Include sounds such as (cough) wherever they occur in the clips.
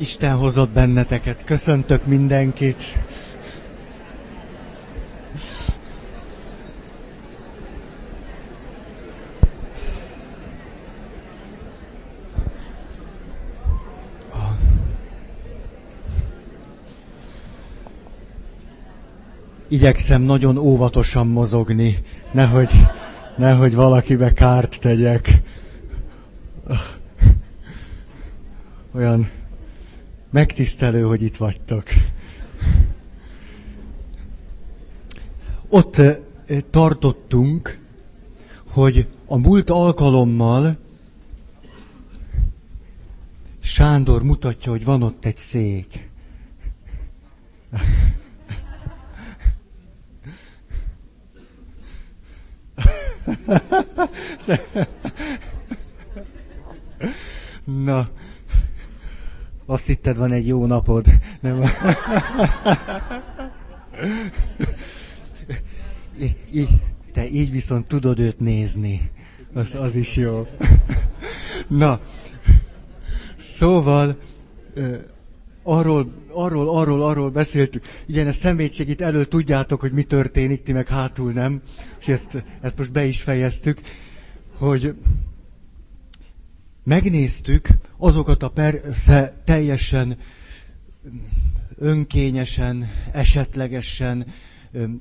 Isten hozott benneteket. Köszöntök mindenkit. Igyekszem nagyon óvatosan mozogni, nehogy, nehogy valakibe kárt tegyek. Olyan Megtisztelő, hogy itt vagytok. Ott tartottunk, hogy a múlt alkalommal Sándor mutatja, hogy van ott egy szék. (laughs) Na, azt hitted, van egy jó napod. (laughs) Nem. Te így viszont tudod őt nézni. Az, az is jó. (laughs) Na, szóval arról, arról, arról, arról beszéltük. Igen, a szemétség itt elő tudjátok, hogy mi történik, ti meg hátul nem. És ezt, ezt most be is fejeztük, hogy megnéztük azokat a persze teljesen önkényesen, esetlegesen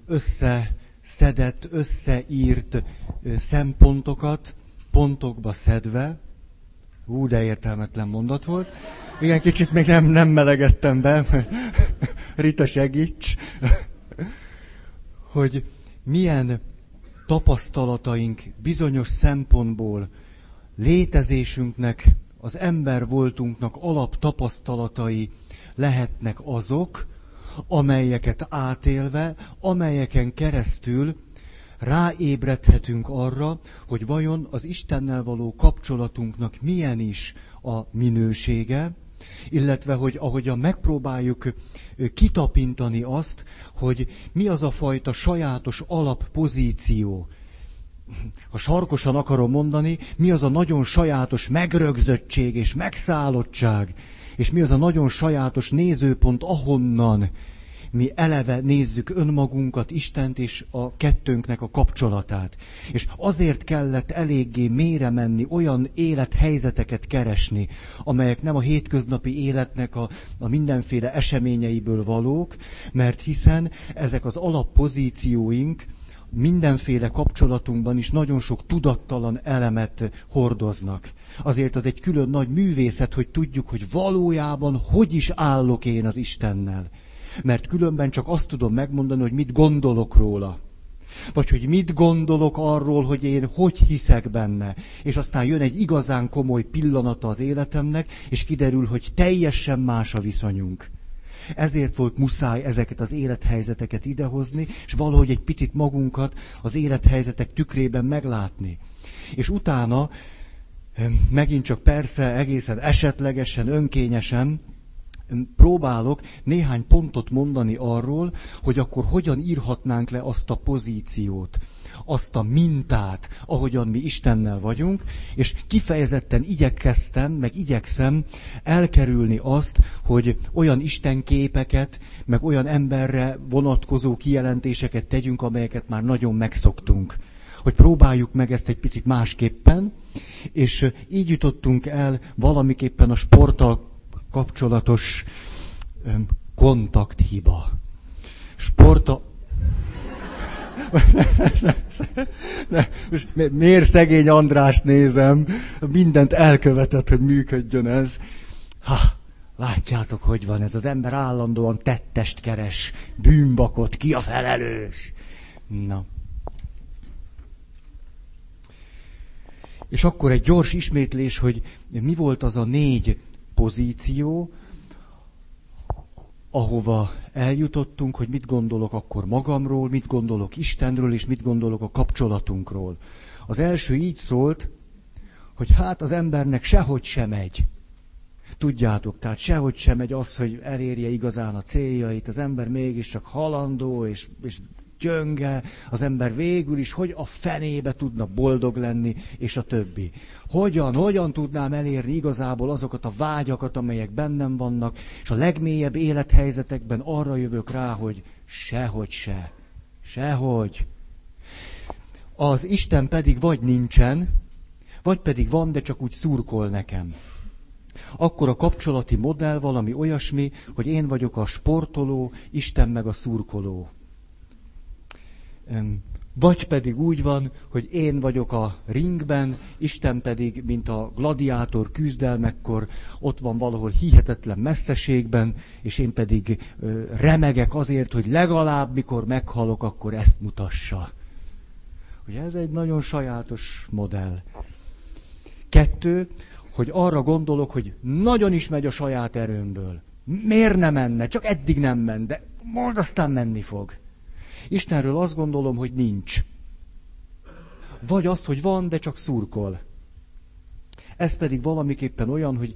összeszedett, összeírt szempontokat, pontokba szedve, Ú, de értelmetlen mondat volt. Igen, kicsit még nem, nem melegettem be. (laughs) Rita segíts. (laughs) hogy milyen tapasztalataink bizonyos szempontból létezésünknek, az ember voltunknak alap tapasztalatai lehetnek azok, amelyeket átélve, amelyeken keresztül ráébredhetünk arra, hogy vajon az Istennel való kapcsolatunknak milyen is a minősége, illetve hogy ahogyan megpróbáljuk kitapintani azt, hogy mi az a fajta sajátos alappozíció, ha sarkosan akarom mondani, mi az a nagyon sajátos megrögzöttség és megszállottság, és mi az a nagyon sajátos nézőpont, ahonnan mi eleve nézzük önmagunkat, Istent és a kettőnknek a kapcsolatát. És azért kellett eléggé mélyre menni, olyan élethelyzeteket keresni, amelyek nem a hétköznapi életnek a, a mindenféle eseményeiből valók, mert hiszen ezek az alappozícióink, mindenféle kapcsolatunkban is nagyon sok tudattalan elemet hordoznak. Azért az egy külön nagy művészet, hogy tudjuk, hogy valójában hogy is állok én az Istennel. Mert különben csak azt tudom megmondani, hogy mit gondolok róla. Vagy hogy mit gondolok arról, hogy én hogy hiszek benne. És aztán jön egy igazán komoly pillanata az életemnek, és kiderül, hogy teljesen más a viszonyunk. Ezért volt muszáj ezeket az élethelyzeteket idehozni, és valahogy egy picit magunkat az élethelyzetek tükrében meglátni. És utána, megint csak persze egészen esetlegesen, önkényesen, próbálok néhány pontot mondani arról, hogy akkor hogyan írhatnánk le azt a pozíciót, azt a mintát, ahogyan mi Istennel vagyunk, és kifejezetten igyekeztem, meg igyekszem elkerülni azt, hogy olyan Istenképeket, meg olyan emberre vonatkozó kijelentéseket tegyünk, amelyeket már nagyon megszoktunk. Hogy próbáljuk meg ezt egy picit másképpen, és így jutottunk el valamiképpen a sporttal kapcsolatos kontakthiba. Sporta, (laughs) ne, most miért szegény Andrást nézem? Mindent elkövetett, hogy működjön ez. Ha, látjátok, hogy van ez. Az ember állandóan tettest keres, bűnbakot, ki a felelős. Na. És akkor egy gyors ismétlés, hogy mi volt az a négy pozíció, ahova eljutottunk, hogy mit gondolok akkor magamról, mit gondolok Istenről, és mit gondolok a kapcsolatunkról. Az első így szólt, hogy hát az embernek sehogy sem megy. Tudjátok, tehát sehogy sem megy az, hogy elérje igazán a céljait, az ember mégiscsak halandó, és, és gyönge, az ember végül is, hogy a fenébe tudna boldog lenni, és a többi. Hogyan, hogyan tudnám elérni igazából azokat a vágyakat, amelyek bennem vannak, és a legmélyebb élethelyzetekben arra jövök rá, hogy sehogy se, sehogy. Az Isten pedig vagy nincsen, vagy pedig van, de csak úgy szurkol nekem akkor a kapcsolati modell valami olyasmi, hogy én vagyok a sportoló, Isten meg a szurkoló. Vagy pedig úgy van, hogy én vagyok a ringben, Isten pedig, mint a gladiátor küzdelmekkor, ott van valahol hihetetlen messzeségben, és én pedig remegek azért, hogy legalább mikor meghalok, akkor ezt mutassa. Ugye ez egy nagyon sajátos modell. Kettő, hogy arra gondolok, hogy nagyon is megy a saját erőmből. Miért nem menne? Csak eddig nem ment, de majd aztán menni fog. Istenről azt gondolom, hogy nincs. Vagy azt, hogy van, de csak szurkol. Ez pedig valamiképpen olyan, hogy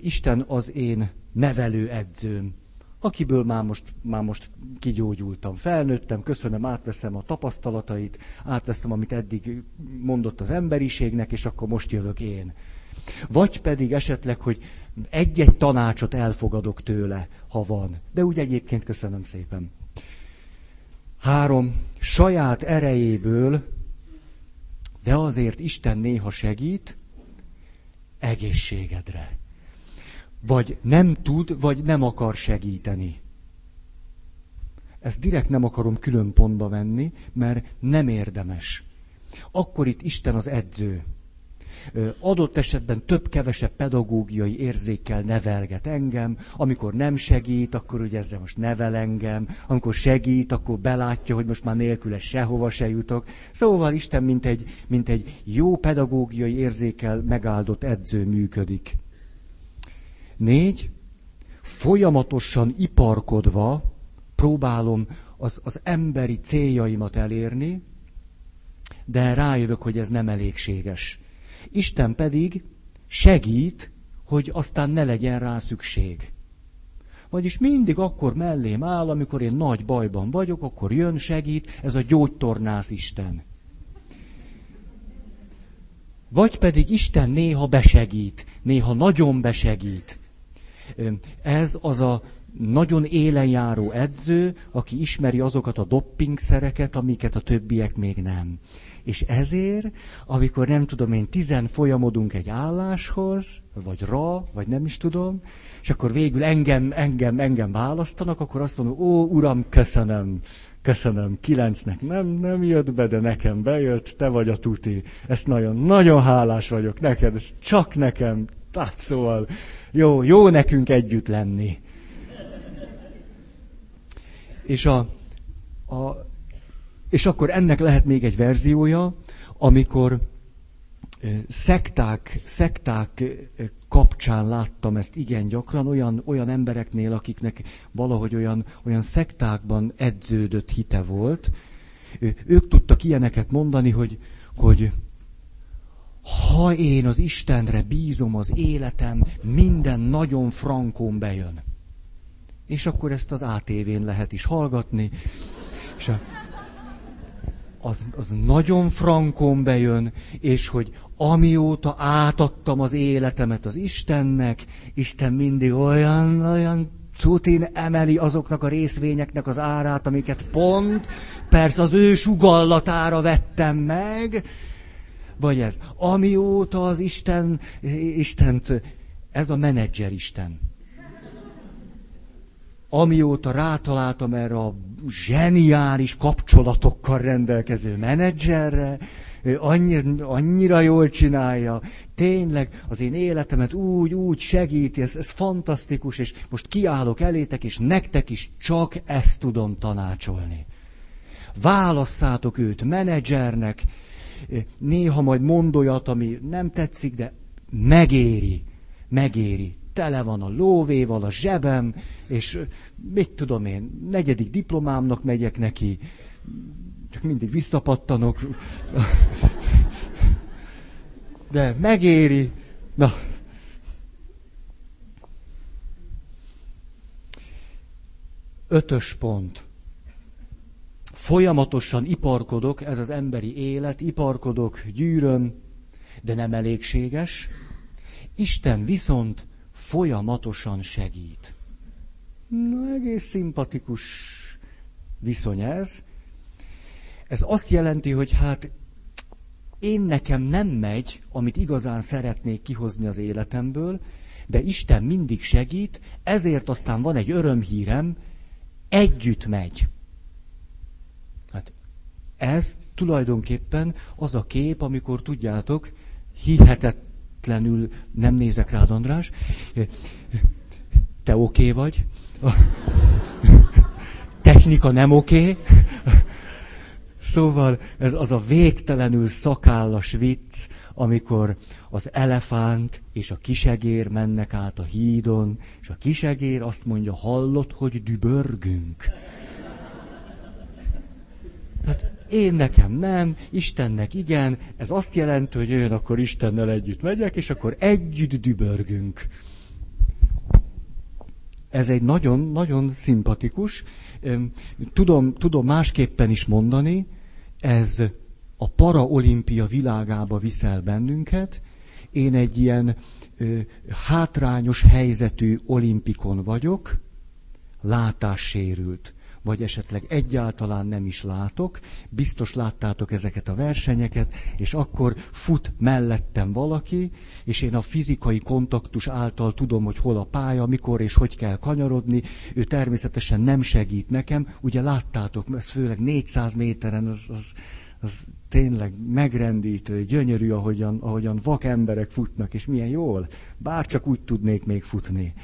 Isten az én nevelő edzőm, akiből már most, már most kigyógyultam. Felnőttem, köszönöm, átveszem a tapasztalatait, átveszem, amit eddig mondott az emberiségnek, és akkor most jövök én. Vagy pedig esetleg, hogy egy-egy tanácsot elfogadok tőle, ha van. De úgy egyébként köszönöm szépen. Három, saját erejéből, de azért Isten néha segít egészségedre. Vagy nem tud, vagy nem akar segíteni. Ezt direkt nem akarom külön pontba venni, mert nem érdemes. Akkor itt Isten az edző adott esetben több-kevesebb pedagógiai érzékkel nevelget engem, amikor nem segít, akkor ugye ezzel most nevel engem, amikor segít, akkor belátja, hogy most már nélküle sehova se jutok. Szóval Isten, mint egy, mint egy jó pedagógiai érzékkel megáldott edző működik. Négy, folyamatosan iparkodva próbálom az, az emberi céljaimat elérni, de rájövök, hogy ez nem elégséges. Isten pedig segít, hogy aztán ne legyen rá szükség. Vagyis mindig akkor mellém áll, amikor én nagy bajban vagyok, akkor jön, segít, ez a gyógytornász Isten. Vagy pedig Isten néha besegít, néha nagyon besegít. Ez az a nagyon élen járó edző, aki ismeri azokat a doppingszereket, amiket a többiek még nem. És ezért, amikor nem tudom én, tizen folyamodunk egy álláshoz, vagy ra, vagy nem is tudom, és akkor végül engem, engem, engem választanak, akkor azt mondom, ó, uram, köszönöm, köszönöm, kilencnek nem, nem jött be, de nekem bejött, te vagy a tuti. Ezt nagyon, nagyon hálás vagyok neked, és csak nekem, tehát szóval jó, jó nekünk együtt lenni. És a, a és akkor ennek lehet még egy verziója, amikor szekták, szekták kapcsán láttam ezt igen gyakran, olyan, olyan embereknél, akiknek valahogy olyan, olyan szektákban edződött hite volt. Ők tudtak ilyeneket mondani, hogy, hogy ha én az Istenre bízom az életem, minden nagyon frankón bejön. És akkor ezt az ATV-n lehet is hallgatni. És a, az, az nagyon frankon bejön, és hogy amióta átadtam az életemet az Istennek, Isten mindig olyan, olyan tutin emeli azoknak a részvényeknek az árát, amiket pont, persze az ő sugallatára vettem meg, vagy ez. Amióta az Isten, Istent, ez a menedzser Isten amióta rátaláltam erre a zseniális kapcsolatokkal rendelkező menedzserre, annyira, annyira jól csinálja, tényleg az én életemet úgy, úgy segíti, ez, ez fantasztikus, és most kiállok elétek, és nektek is csak ezt tudom tanácsolni. Válasszátok őt menedzsernek, néha majd mond olyat, ami nem tetszik, de megéri, megéri. Tele van a lóvéval, a zsebem, és mit tudom én, negyedik diplomámnak megyek neki, csak mindig visszapattanok. De megéri. Na. Ötös pont. folyamatosan iparkodok, ez az emberi élet, iparkodok, gyűröm, de nem elégséges. Isten viszont folyamatosan segít. Na, egész szimpatikus viszony ez. Ez azt jelenti, hogy hát én nekem nem megy, amit igazán szeretnék kihozni az életemből, de Isten mindig segít, ezért aztán van egy örömhírem, együtt megy. Hát ez tulajdonképpen az a kép, amikor tudjátok, hihetetlenül nem nézek rád, András, te oké okay vagy, technika nem oké. Szóval ez az a végtelenül szakállas vicc, amikor az elefánt és a kisegér mennek át a hídon, és a kisegér azt mondja, hallott, hogy dübörgünk. Tehát én nekem nem, Istennek igen, ez azt jelenti, hogy én akkor Istennel együtt megyek, és akkor együtt dübörgünk. Ez egy nagyon-nagyon szimpatikus, tudom, tudom másképpen is mondani, ez a paraolimpia világába viszel bennünket. Én egy ilyen ö, hátrányos helyzetű olimpikon vagyok, látássérült vagy esetleg egyáltalán nem is látok, biztos láttátok ezeket a versenyeket, és akkor fut mellettem valaki, és én a fizikai kontaktus által tudom, hogy hol a pálya, mikor és hogy kell kanyarodni, ő természetesen nem segít nekem, ugye láttátok, ez főleg 400 méteren, az, az, az tényleg megrendítő, gyönyörű, ahogyan, ahogyan vak emberek futnak, és milyen jól, bár csak úgy tudnék még futni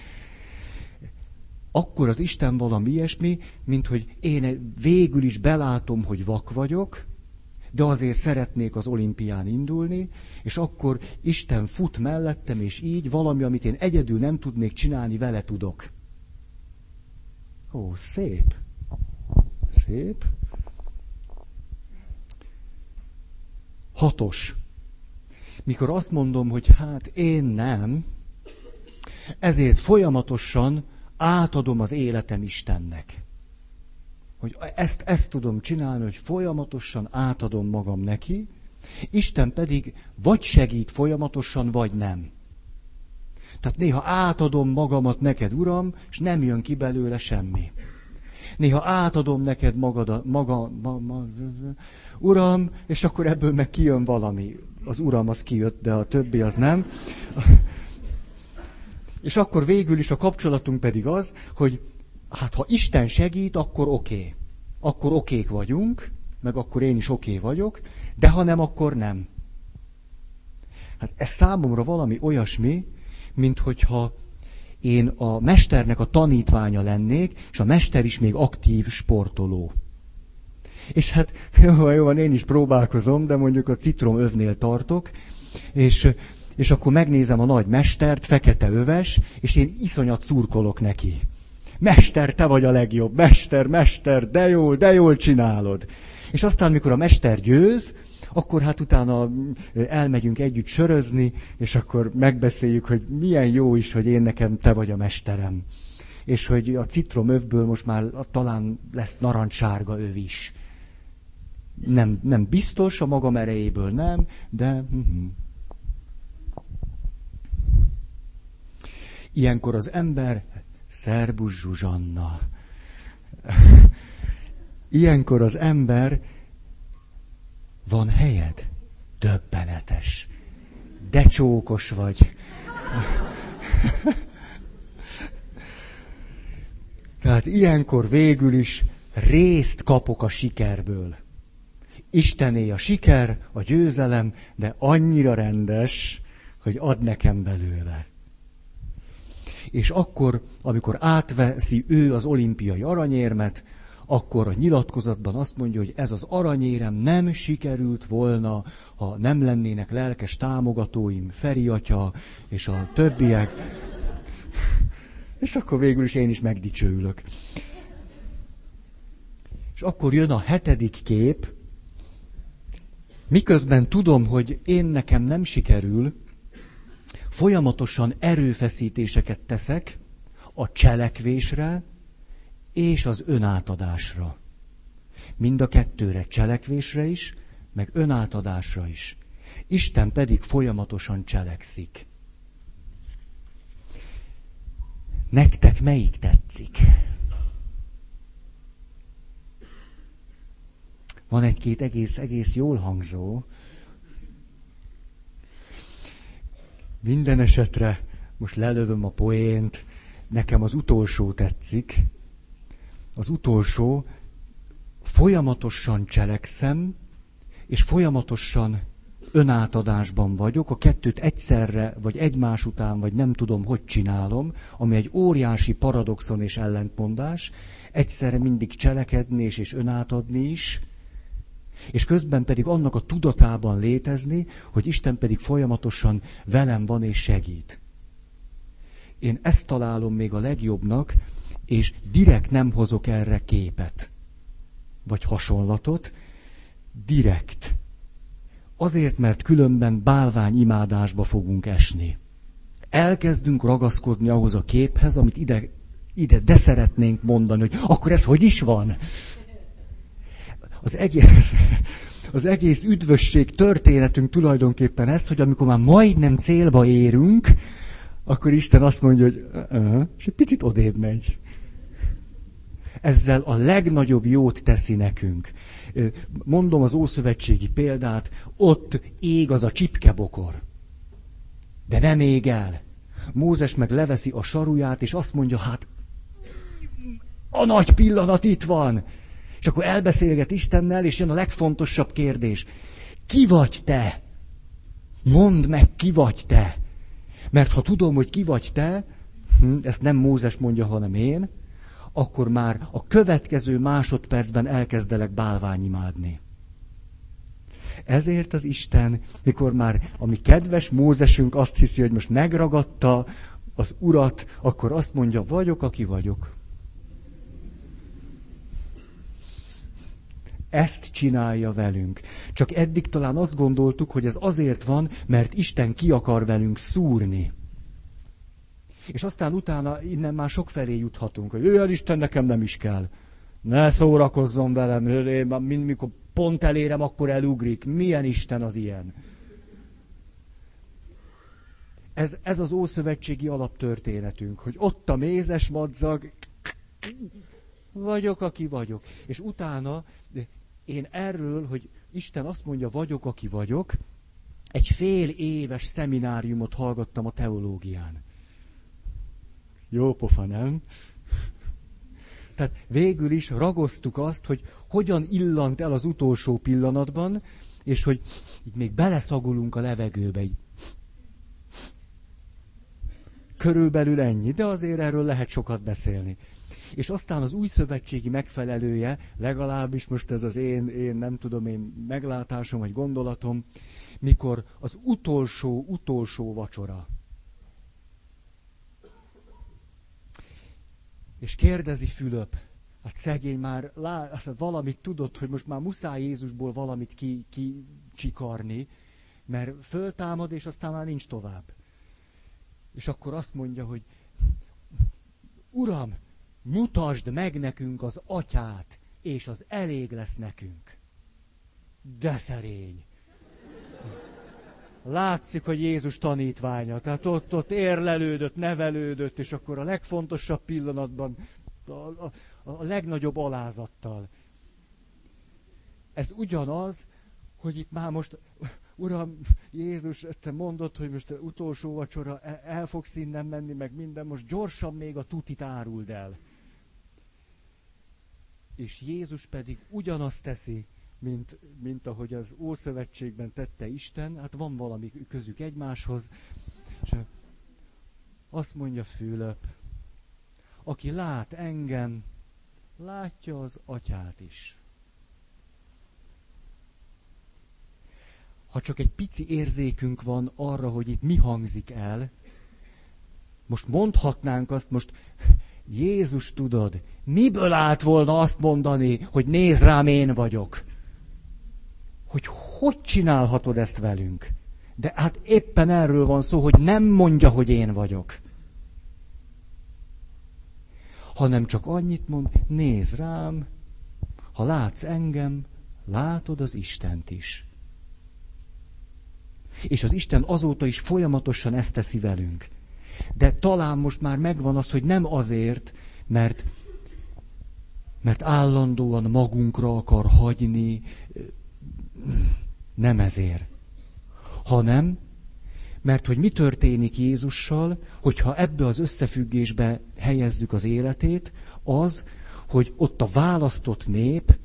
akkor az Isten valami ilyesmi, mint hogy én végül is belátom, hogy vak vagyok, de azért szeretnék az olimpián indulni, és akkor Isten fut mellettem, és így valami, amit én egyedül nem tudnék csinálni, vele tudok. Ó, szép. Szép. Hatos. Mikor azt mondom, hogy hát én nem, ezért folyamatosan átadom az életem Istennek. Hogy ezt, ezt tudom csinálni, hogy folyamatosan átadom magam neki, Isten pedig vagy segít folyamatosan, vagy nem. Tehát néha átadom magamat neked, Uram, és nem jön ki belőle semmi. Néha átadom neked magad, maga, ma, ma, Uram, és akkor ebből meg kijön valami. Az Uram az kijött, de a többi az nem. És akkor végül is a kapcsolatunk pedig az, hogy hát ha Isten segít, akkor oké. Okay. Akkor okék vagyunk, meg akkor én is oké okay vagyok, de ha nem, akkor nem. Hát ez számomra valami olyasmi, mint hogyha én a mesternek a tanítványa lennék, és a mester is még aktív sportoló. És hát (laughs) jó, jó van, én is próbálkozom, de mondjuk a citromövnél tartok, és és akkor megnézem a nagy mestert, fekete öves, és én iszonyat szurkolok neki. Mester, te vagy a legjobb, mester, mester, de jól, de jól csinálod. És aztán, mikor a mester győz, akkor hát utána elmegyünk együtt sörözni, és akkor megbeszéljük, hogy milyen jó is, hogy én nekem te vagy a mesterem. És hogy a citromövből most már talán lesz narancssárga öv is. Nem, nem biztos, a magam erejéből nem, de... Ilyenkor az ember, szerbus Zsuzsanna. Ilyenkor az ember, van helyed? Döbbenetes. De csókos vagy. Tehát ilyenkor végül is részt kapok a sikerből. Istené a siker, a győzelem, de annyira rendes, hogy ad nekem belőle és akkor, amikor átveszi ő az olimpiai aranyérmet, akkor a nyilatkozatban azt mondja, hogy ez az aranyérem nem sikerült volna, ha nem lennének lelkes támogatóim, Feri atya és a többiek. És akkor végül is én is megdicsőülök. És akkor jön a hetedik kép, miközben tudom, hogy én nekem nem sikerül, folyamatosan erőfeszítéseket teszek a cselekvésre és az önátadásra. Mind a kettőre, cselekvésre is, meg önátadásra is. Isten pedig folyamatosan cselekszik. Nektek melyik tetszik? Van egy-két egész, egész jól hangzó. Minden esetre most lelövöm a poént, nekem az utolsó tetszik. Az utolsó, folyamatosan cselekszem, és folyamatosan önátadásban vagyok, a kettőt egyszerre, vagy egymás után, vagy nem tudom, hogy csinálom, ami egy óriási paradoxon és ellentmondás, egyszerre mindig cselekedni és, és önátadni is, és közben pedig annak a tudatában létezni, hogy Isten pedig folyamatosan velem van és segít. Én ezt találom még a legjobbnak, és direkt nem hozok erre képet, vagy hasonlatot, direkt. Azért, mert különben bálvány imádásba fogunk esni. Elkezdünk ragaszkodni ahhoz a képhez, amit ide, ide de szeretnénk mondani, hogy akkor ez hogy is van? Az egész, (laughs) az egész üdvösség történetünk tulajdonképpen ez, hogy amikor már majdnem célba érünk, akkor Isten azt mondja, hogy uh-huh, és egy picit odébb megy. Ezzel a legnagyobb jót teszi nekünk. Mondom az ószövetségi példát, ott ég az a csipkebokor. De nem ég el. Mózes meg leveszi a saruját, és azt mondja, hát a nagy pillanat itt van. És akkor elbeszélget Istennel, és jön a legfontosabb kérdés. Ki vagy te? Mondd meg, ki vagy te. Mert ha tudom, hogy ki vagy te, hm, ezt nem Mózes mondja, hanem én, akkor már a következő másodpercben elkezdelek bálványimádni. Ezért az Isten, mikor már a mi kedves Mózesünk azt hiszi, hogy most megragadta az urat, akkor azt mondja, vagyok, aki vagyok. Ezt csinálja velünk. Csak eddig talán azt gondoltuk, hogy ez azért van, mert Isten ki akar velünk szúrni. És aztán utána innen már sok felé juthatunk, hogy olyan Isten nekem nem is kell. Ne szórakozzon velem, én mikor pont elérem, akkor elugrik. Milyen Isten az ilyen? Ez, ez az ószövetségi alaptörténetünk, hogy ott a mézes madzag, vagyok, aki vagyok. És utána én erről, hogy Isten azt mondja, vagyok, aki vagyok, egy fél éves szemináriumot hallgattam a teológián. Jó pofa, nem? Tehát végül is ragoztuk azt, hogy hogyan illant el az utolsó pillanatban, és hogy így még beleszagolunk a levegőbe. Így. Körülbelül ennyi, de azért erről lehet sokat beszélni. És aztán az új szövetségi megfelelője, legalábbis most ez az én, én nem tudom én meglátásom vagy gondolatom, mikor az utolsó, utolsó vacsora. És kérdezi Fülöp, hát szegény már lá, hát valamit tudott, hogy most már muszáj Jézusból valamit ki, ki csikarni, mert föltámad, és aztán már nincs tovább. És akkor azt mondja, hogy Uram, mutasd meg nekünk az atyát, és az elég lesz nekünk. De szerény. Látszik, hogy Jézus tanítványa. Tehát ott, ott érlelődött, nevelődött, és akkor a legfontosabb pillanatban a, a, a legnagyobb alázattal. Ez ugyanaz, hogy itt már most, Uram, Jézus, te mondod, hogy most utolsó vacsora, el fogsz innen menni, meg minden, most gyorsan még a tutit áruld el és Jézus pedig ugyanazt teszi, mint, mint ahogy az Ószövetségben tette Isten, hát van valami közük egymáshoz, és azt mondja Fülöp, aki lát engem, látja az atyát is. Ha csak egy pici érzékünk van arra, hogy itt mi hangzik el, most mondhatnánk azt, most Jézus tudod, miből állt volna azt mondani, hogy néz rám, én vagyok? Hogy hogy csinálhatod ezt velünk? De hát éppen erről van szó, hogy nem mondja, hogy én vagyok. Hanem csak annyit mond, néz rám, Ha látsz engem, látod az Istent is. És az Isten azóta is folyamatosan ezt teszi velünk. De talán most már megvan az, hogy nem azért, mert, mert állandóan magunkra akar hagyni, nem ezért, hanem mert hogy mi történik Jézussal, hogyha ebbe az összefüggésbe helyezzük az életét, az, hogy ott a választott nép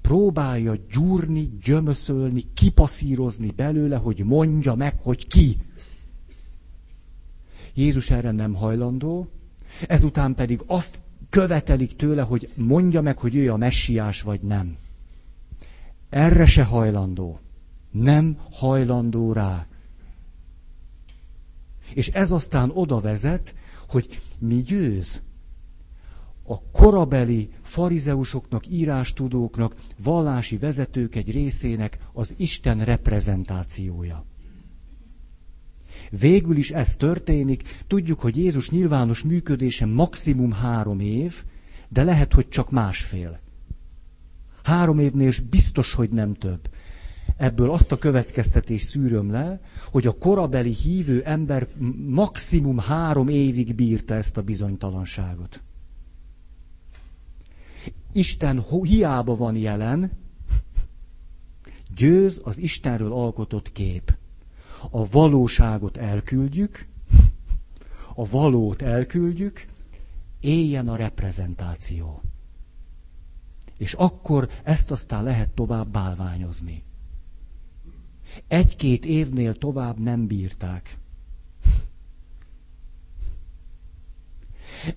próbálja gyúrni, gyömöszölni, kipaszírozni belőle, hogy mondja meg, hogy ki. Jézus erre nem hajlandó, ezután pedig azt követelik tőle, hogy mondja meg, hogy ő a messiás vagy nem. Erre se hajlandó. Nem hajlandó rá. És ez aztán oda vezet, hogy mi győz. A korabeli farizeusoknak, írástudóknak, vallási vezetők egy részének az Isten reprezentációja. Végül is ez történik. Tudjuk, hogy Jézus nyilvános működése maximum három év, de lehet, hogy csak másfél. Három évnél biztos, hogy nem több. Ebből azt a következtetést szűröm le, hogy a korabeli hívő ember maximum három évig bírta ezt a bizonytalanságot. Isten hiába van jelen, győz az Istenről alkotott kép. A valóságot elküldjük, a valót elküldjük, éljen a reprezentáció. És akkor ezt aztán lehet tovább bálványozni. Egy-két évnél tovább nem bírták.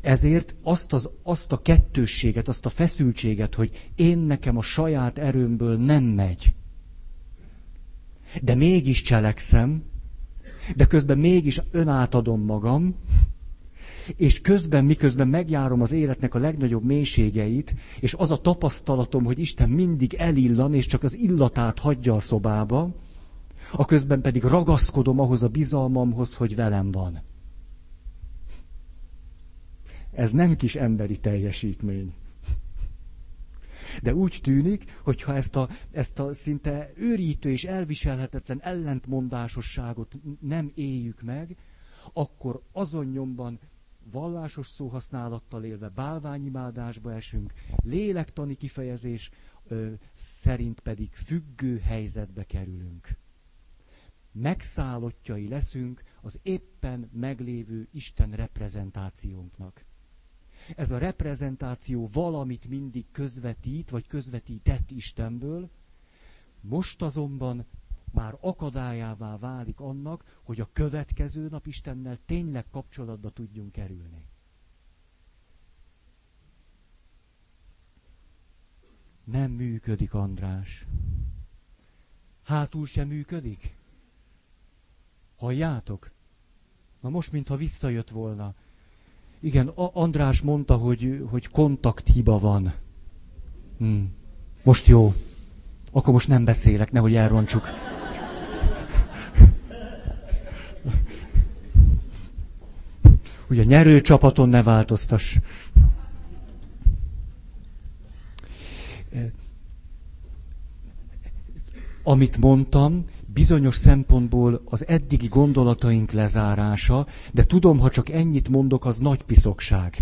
Ezért azt, az, azt a kettősséget, azt a feszültséget, hogy én nekem a saját erőmből nem megy, de mégis cselekszem, de közben mégis önátadom magam, és közben, miközben megjárom az életnek a legnagyobb mélységeit, és az a tapasztalatom, hogy Isten mindig elillan, és csak az illatát hagyja a szobába, a közben pedig ragaszkodom ahhoz a bizalmamhoz, hogy velem van. Ez nem kis emberi teljesítmény. De úgy tűnik, hogyha ezt a, ezt a szinte őrítő és elviselhetetlen ellentmondásosságot nem éljük meg, akkor azon nyomban vallásos szóhasználattal élve bálványimádásba esünk, lélektani kifejezés ö, szerint pedig függő helyzetbe kerülünk. Megszállottjai leszünk az éppen meglévő Isten reprezentációnknak. Ez a reprezentáció valamit mindig közvetít, vagy közvetített Istenből, most azonban már akadályává válik annak, hogy a következő nap Istennel tényleg kapcsolatba tudjunk kerülni. Nem működik, András. Hátul sem működik? Halljátok? Na most, mintha visszajött volna. Igen, András mondta, hogy, hogy kontakthiba van. Hmm. Most jó. Akkor most nem beszélek, nehogy elrontsuk. Ugye nyerő csapaton ne változtass. Amit mondtam, bizonyos szempontból az eddigi gondolataink lezárása, de tudom, ha csak ennyit mondok, az nagy piszokság.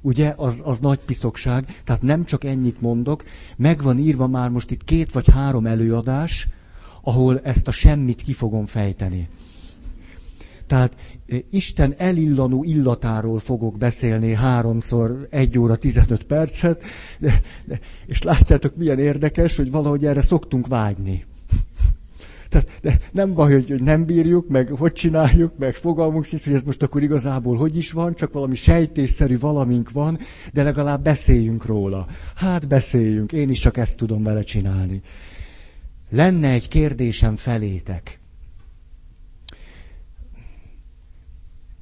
Ugye, az, az nagy piszokság, tehát nem csak ennyit mondok, megvan írva már most itt két vagy három előadás, ahol ezt a semmit ki fogom fejteni. Tehát e, Isten elillanó illatáról fogok beszélni háromszor, egy óra, tizenöt percet, de, de, és látjátok, milyen érdekes, hogy valahogy erre szoktunk vágyni. Tehát nem baj, hogy, hogy nem bírjuk, meg hogy csináljuk, meg fogalmunk sincs, hogy ez most akkor igazából hogy is van, csak valami sejtésszerű valamink van, de legalább beszéljünk róla. Hát beszéljünk, én is csak ezt tudom vele csinálni. Lenne egy kérdésem felétek.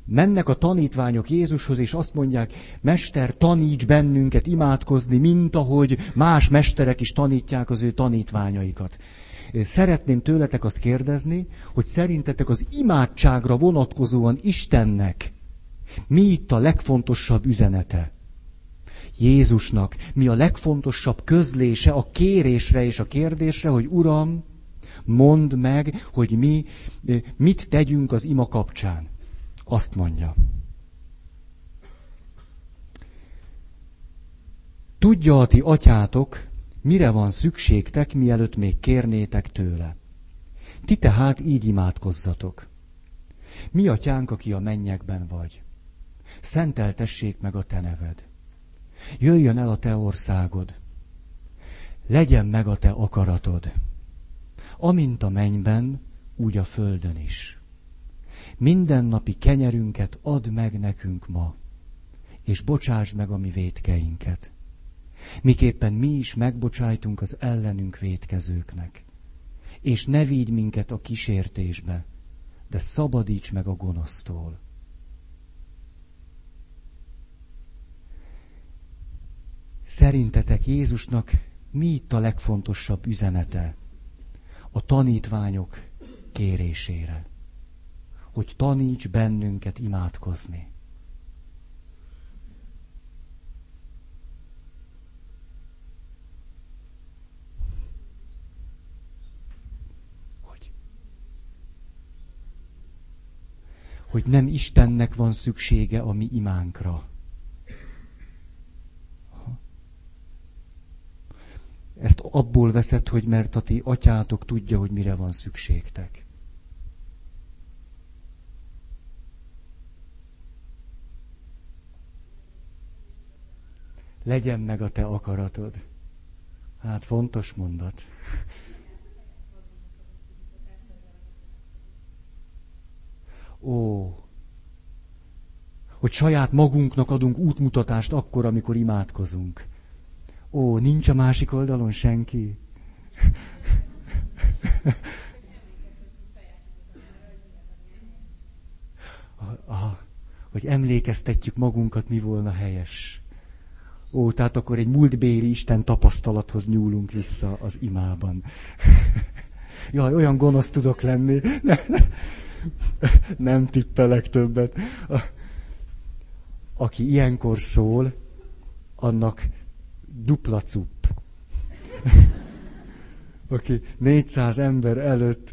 Mennek a tanítványok Jézushoz, és azt mondják, Mester, taníts bennünket imádkozni, mint ahogy más mesterek is tanítják az ő tanítványaikat. Szeretném tőletek azt kérdezni, hogy szerintetek az imádságra vonatkozóan Istennek mi itt a legfontosabb üzenete? Jézusnak mi a legfontosabb közlése a kérésre és a kérdésre, hogy Uram, mondd meg, hogy mi mit tegyünk az ima kapcsán. Azt mondja. Tudja a ti atyátok, mire van szükségtek, mielőtt még kérnétek tőle. Ti tehát így imádkozzatok. Mi atyánk, aki a mennyekben vagy. Szenteltessék meg a te neved. Jöjjön el a te országod. Legyen meg a te akaratod. Amint a mennyben, úgy a földön is. Mindennapi kenyerünket add meg nekünk ma, és bocsásd meg a mi vétkeinket miképpen mi is megbocsájtunk az ellenünk vétkezőknek. És ne vigy minket a kísértésbe, de szabadíts meg a gonosztól. Szerintetek Jézusnak mi itt a legfontosabb üzenete a tanítványok kérésére? Hogy taníts bennünket imádkozni. Hogy nem Istennek van szüksége a mi imánkra. Ezt abból veszed, hogy mert a ti atyátok tudja, hogy mire van szükségtek. Legyen meg a te akaratod. Hát fontos mondat. Ó, hogy saját magunknak adunk útmutatást akkor, amikor imádkozunk. Ó, nincs a másik oldalon senki. Aha, hogy emlékeztetjük magunkat, mi volna helyes. Ó, tehát akkor egy múltbéli Isten tapasztalathoz nyúlunk vissza az imában. (laughs) Jaj, olyan gonosz tudok lenni. (laughs) Nem tippelek többet. Aki ilyenkor szól, annak dupla cupp. (laughs) Aki 400 ember előtt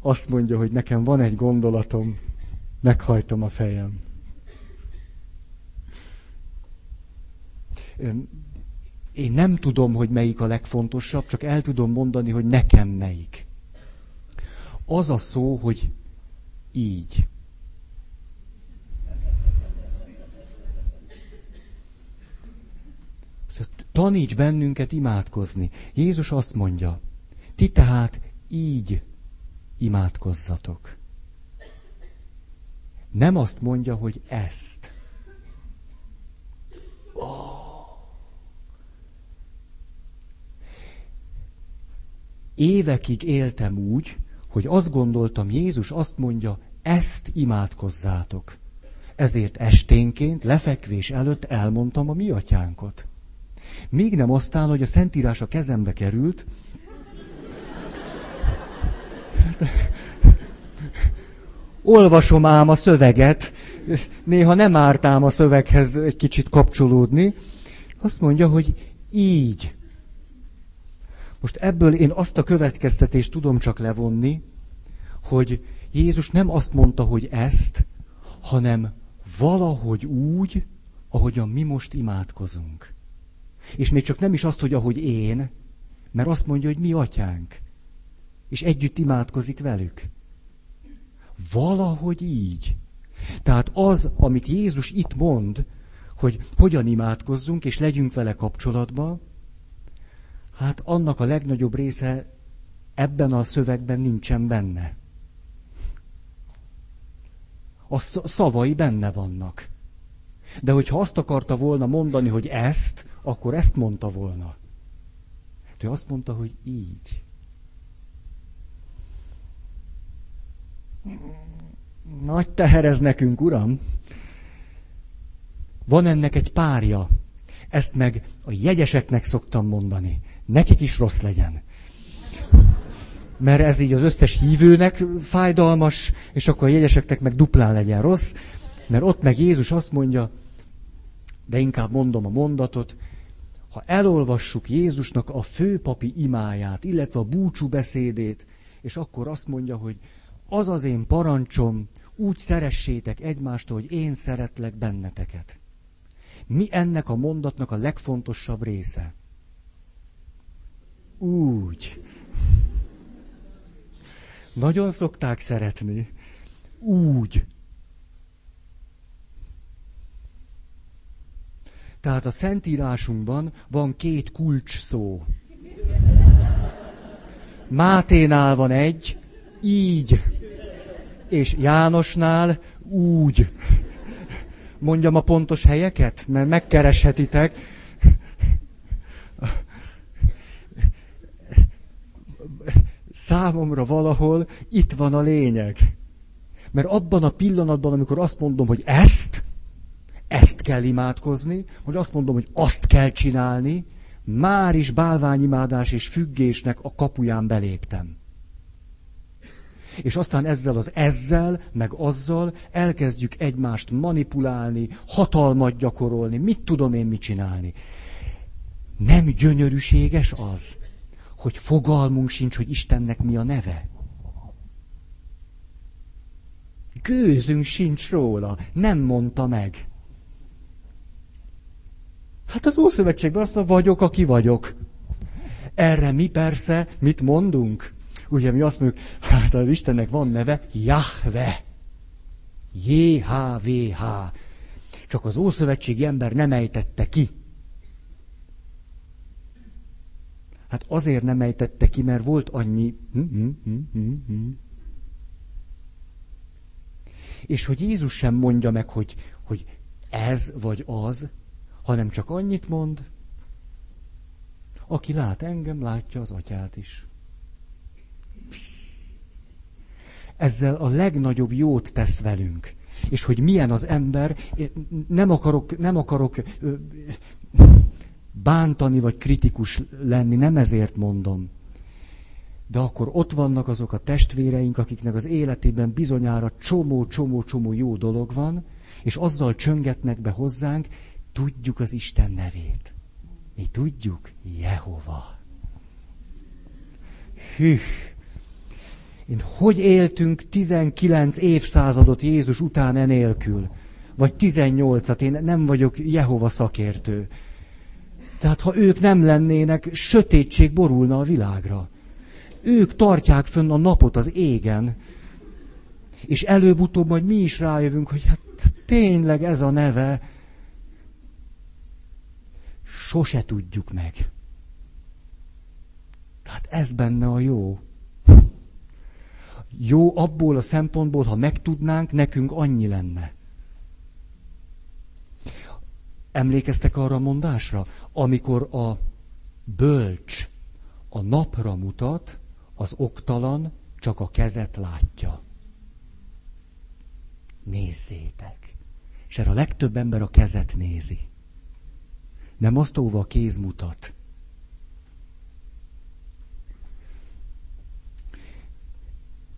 azt mondja, hogy nekem van egy gondolatom, meghajtom a fejem. Én nem tudom, hogy melyik a legfontosabb, csak el tudom mondani, hogy nekem melyik. Az a szó, hogy így. Szóval taníts bennünket imádkozni. Jézus azt mondja, ti tehát így imádkozzatok. Nem azt mondja, hogy ezt. Évekig éltem úgy, hogy azt gondoltam, Jézus azt mondja, ezt imádkozzátok. Ezért esténként, lefekvés előtt elmondtam a mi atyánkot. Még nem aztán, hogy a Szentírás a kezembe került, olvasom ám a szöveget, néha nem ártám a szöveghez egy kicsit kapcsolódni, azt mondja, hogy így most ebből én azt a következtetést tudom csak levonni, hogy Jézus nem azt mondta, hogy ezt, hanem valahogy úgy, ahogyan mi most imádkozunk. És még csak nem is azt, hogy ahogy én, mert azt mondja, hogy mi atyánk. És együtt imádkozik velük. Valahogy így. Tehát az, amit Jézus itt mond, hogy hogyan imádkozzunk, és legyünk vele kapcsolatban, Hát annak a legnagyobb része ebben a szövegben nincsen benne. A szavai benne vannak. De hogyha azt akarta volna mondani, hogy ezt, akkor ezt mondta volna. De azt mondta, hogy így. Nagy teher ez nekünk, uram. Van ennek egy párja. Ezt meg a jegyeseknek szoktam mondani nekik is rossz legyen. Mert ez így az összes hívőnek fájdalmas, és akkor a jegyeseknek meg duplán legyen rossz, mert ott meg Jézus azt mondja, de inkább mondom a mondatot, ha elolvassuk Jézusnak a főpapi imáját, illetve a búcsú beszédét, és akkor azt mondja, hogy az az én parancsom, úgy szeressétek egymást, hogy én szeretlek benneteket. Mi ennek a mondatnak a legfontosabb része? Úgy. Nagyon szokták szeretni. Úgy. Tehát a Szentírásunkban van két kulcs szó. Máténál van egy, így, és Jánosnál úgy. Mondjam a pontos helyeket, mert megkereshetitek. Számomra valahol itt van a lényeg. Mert abban a pillanatban, amikor azt mondom, hogy ezt, ezt kell imádkozni, hogy azt mondom, hogy azt kell csinálni, már is bálványimádás és függésnek a kapuján beléptem. És aztán ezzel az ezzel, meg azzal elkezdjük egymást manipulálni, hatalmat gyakorolni, mit tudom én mit csinálni. Nem gyönyörűséges az, hogy fogalmunk sincs, hogy Istennek mi a neve. Gőzünk sincs róla, nem mondta meg. Hát az Ószövetségben azt mondja, vagyok, aki vagyok. Erre mi persze mit mondunk? Ugye mi azt mondjuk, hát az Istennek van neve, Jahve. J-H-V-H. Csak az Ószövetségi ember nem ejtette ki. Hát azért nem ejtette ki, mert volt annyi... Hm, hm, hm, És hogy Jézus sem mondja meg, hogy, hogy ez vagy az, hanem csak annyit mond, aki lát engem, látja az atyát is. Ezzel a legnagyobb jót tesz velünk. És hogy milyen az ember, nem akarok, nem akarok bántani vagy kritikus lenni, nem ezért mondom. De akkor ott vannak azok a testvéreink, akiknek az életében bizonyára csomó, csomó, csomó jó dolog van, és azzal csöngetnek be hozzánk, tudjuk az Isten nevét. Mi tudjuk Jehova. Hű! Én hogy éltünk 19 évszázadot Jézus után enélkül? Vagy 18-at, én nem vagyok Jehova szakértő. Tehát ha ők nem lennének, sötétség borulna a világra. Ők tartják fönn a napot az égen. És előbb-utóbb majd mi is rájövünk, hogy hát tényleg ez a neve, sose tudjuk meg. Tehát ez benne a jó. Jó abból a szempontból, ha megtudnánk, nekünk annyi lenne. Emlékeztek arra a mondásra? Amikor a bölcs a napra mutat, az oktalan csak a kezet látja. Nézzétek! És erre a legtöbb ember a kezet nézi. Nem azt, ahova a kéz mutat.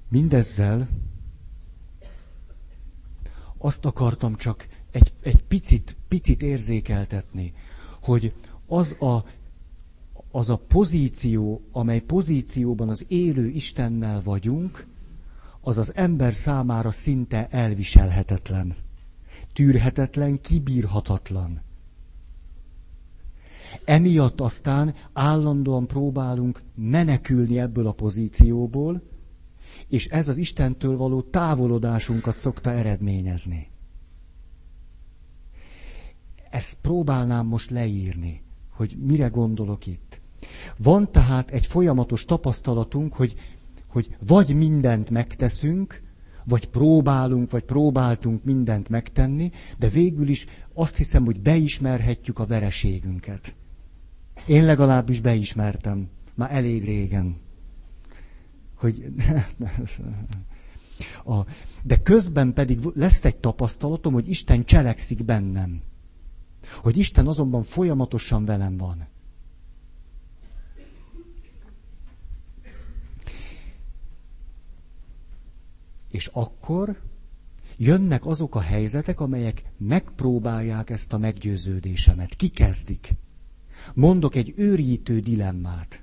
Mindezzel azt akartam csak egy, egy picit, picit érzékeltetni, hogy az a, az a pozíció, amely pozícióban az élő Istennel vagyunk, az az ember számára szinte elviselhetetlen, tűrhetetlen, kibírhatatlan. Emiatt aztán állandóan próbálunk menekülni ebből a pozícióból, és ez az Istentől való távolodásunkat szokta eredményezni. Ezt próbálnám most leírni, hogy mire gondolok itt. Van tehát egy folyamatos tapasztalatunk, hogy, hogy vagy mindent megteszünk, vagy próbálunk, vagy próbáltunk mindent megtenni, de végül is azt hiszem, hogy beismerhetjük a vereségünket. Én legalábbis beismertem, már elég régen. Hogy... (laughs) A, de közben pedig lesz egy tapasztalatom, hogy Isten cselekszik bennem. Hogy Isten azonban folyamatosan velem van. És akkor jönnek azok a helyzetek, amelyek megpróbálják ezt a meggyőződésemet, kikezdik. Mondok egy őrjítő dilemmát.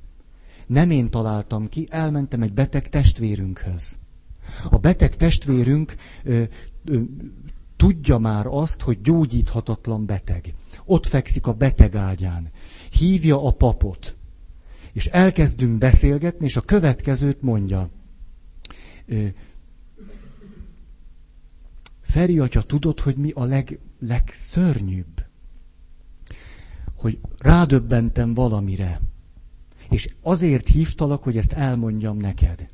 Nem én találtam ki, elmentem egy beteg testvérünkhöz. A beteg testvérünk ö, ö, tudja már azt, hogy gyógyíthatatlan beteg. Ott fekszik a beteg ágyán. Hívja a papot. És elkezdünk beszélgetni, és a következőt mondja. Feri atya, tudod, hogy mi a leg, legszörnyűbb? Hogy rádöbbentem valamire. És azért hívtalak, hogy ezt elmondjam neked.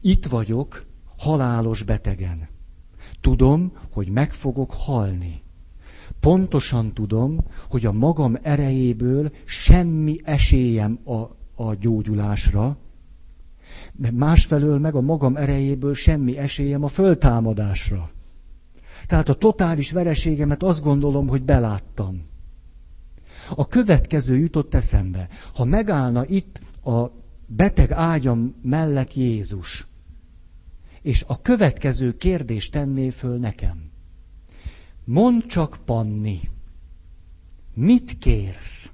Itt vagyok, halálos betegen. Tudom, hogy meg fogok halni. Pontosan tudom, hogy a magam erejéből semmi esélyem a, a gyógyulásra, de másfelől meg a magam erejéből semmi esélyem a föltámadásra. Tehát a totális vereségemet azt gondolom, hogy beláttam. A következő jutott eszembe. Ha megállna itt a beteg ágyam mellett Jézus, és a következő kérdést tenné föl nekem. Mondd csak, Panni, mit kérsz?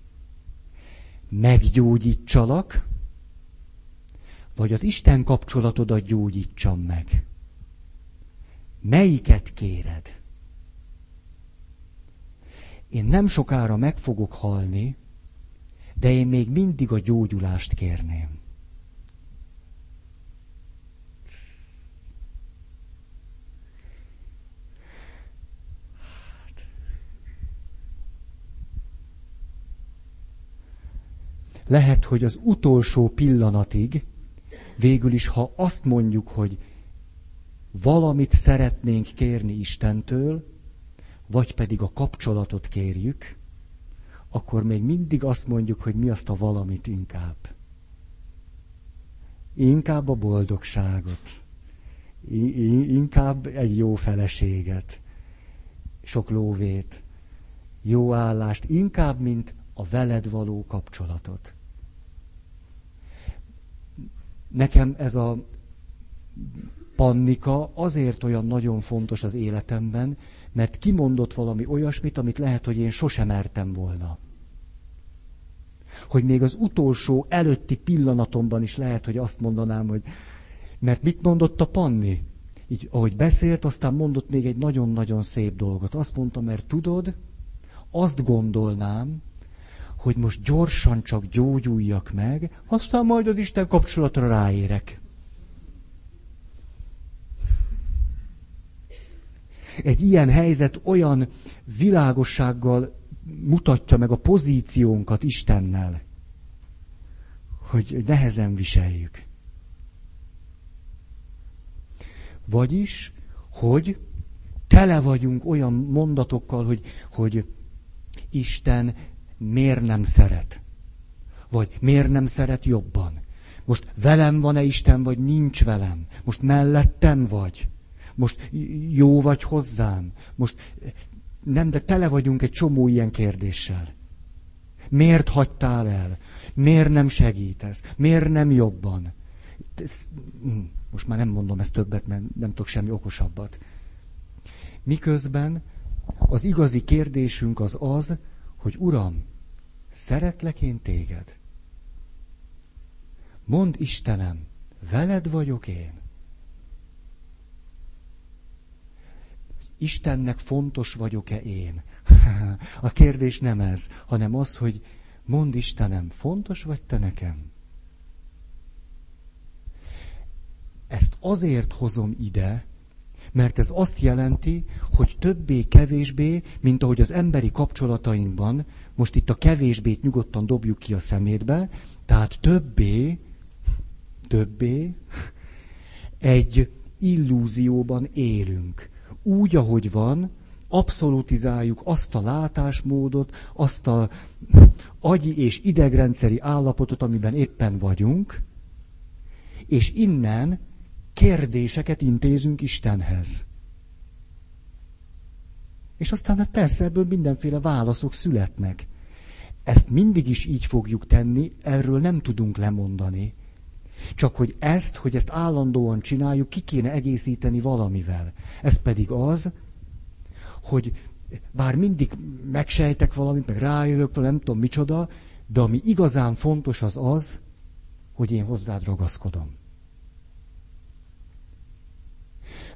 Meggyógyítsalak, vagy az Isten kapcsolatodat gyógyítsam meg? Melyiket kéred? Én nem sokára meg fogok halni, de én még mindig a gyógyulást kérném. Lehet, hogy az utolsó pillanatig, végül is, ha azt mondjuk, hogy valamit szeretnénk kérni Istentől, vagy pedig a kapcsolatot kérjük, akkor még mindig azt mondjuk, hogy mi azt a valamit inkább. Inkább a boldogságot. Inkább egy jó feleséget. Sok lóvét. Jó állást. Inkább, mint a veled való kapcsolatot. Nekem ez a pannika azért olyan nagyon fontos az életemben, mert kimondott valami olyasmit, amit lehet, hogy én sosem mertem volna. Hogy még az utolsó előtti pillanatomban is lehet, hogy azt mondanám, hogy mert mit mondott a Panni? Így, ahogy beszélt, aztán mondott még egy nagyon-nagyon szép dolgot. Azt mondta, mert tudod, azt gondolnám, hogy most gyorsan csak gyógyuljak meg, aztán majd az Isten kapcsolatra ráérek. Egy ilyen helyzet olyan világossággal mutatja meg a pozíciónkat Istennel, hogy nehezen viseljük. Vagyis, hogy tele vagyunk olyan mondatokkal, hogy, hogy Isten miért nem szeret? Vagy miért nem szeret jobban? Most velem van-e Isten, vagy nincs velem? Most mellettem vagy? Most jó vagy hozzám? Most nem, de tele vagyunk egy csomó ilyen kérdéssel. Miért hagytál el? Miért nem segítesz? Miért nem jobban? Hm, most már nem mondom ezt többet, mert nem tudok semmi okosabbat. Miközben az igazi kérdésünk az az, hogy Uram, Szeretlek én téged. Mondd Istenem, veled vagyok én. Istennek fontos vagyok-e én? (laughs) A kérdés nem ez, hanem az, hogy mondd Istenem, fontos vagy te nekem? Ezt azért hozom ide, mert ez azt jelenti, hogy többé-kevésbé, mint ahogy az emberi kapcsolatainkban, most itt a kevésbét nyugodtan dobjuk ki a szemétbe, tehát többé, többé egy illúzióban élünk. Úgy, ahogy van, abszolutizáljuk azt a látásmódot, azt a agyi és idegrendszeri állapotot, amiben éppen vagyunk, és innen kérdéseket intézünk Istenhez. És aztán hát persze ebből mindenféle válaszok születnek. Ezt mindig is így fogjuk tenni, erről nem tudunk lemondani. Csak hogy ezt, hogy ezt állandóan csináljuk, ki kéne egészíteni valamivel. Ez pedig az, hogy bár mindig megsejtek valamit, meg rájövök, nem tudom micsoda, de ami igazán fontos az az, hogy én hozzád ragaszkodom.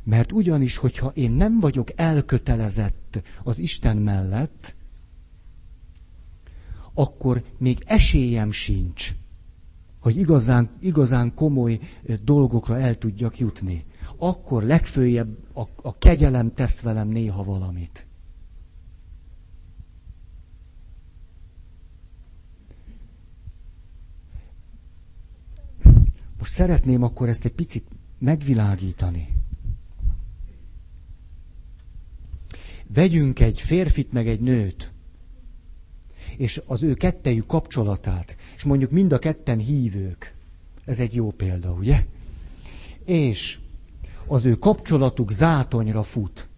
Mert ugyanis, hogyha én nem vagyok elkötelezett az Isten mellett, akkor még esélyem sincs, hogy igazán, igazán komoly dolgokra el tudjak jutni. Akkor legfőjebb a, a kegyelem tesz velem néha valamit. Most szeretném akkor ezt egy picit megvilágítani. Vegyünk egy férfit meg egy nőt, és az ő kettejük kapcsolatát, és mondjuk mind a ketten hívők. Ez egy jó példa, ugye? És az ő kapcsolatuk zátonyra fut.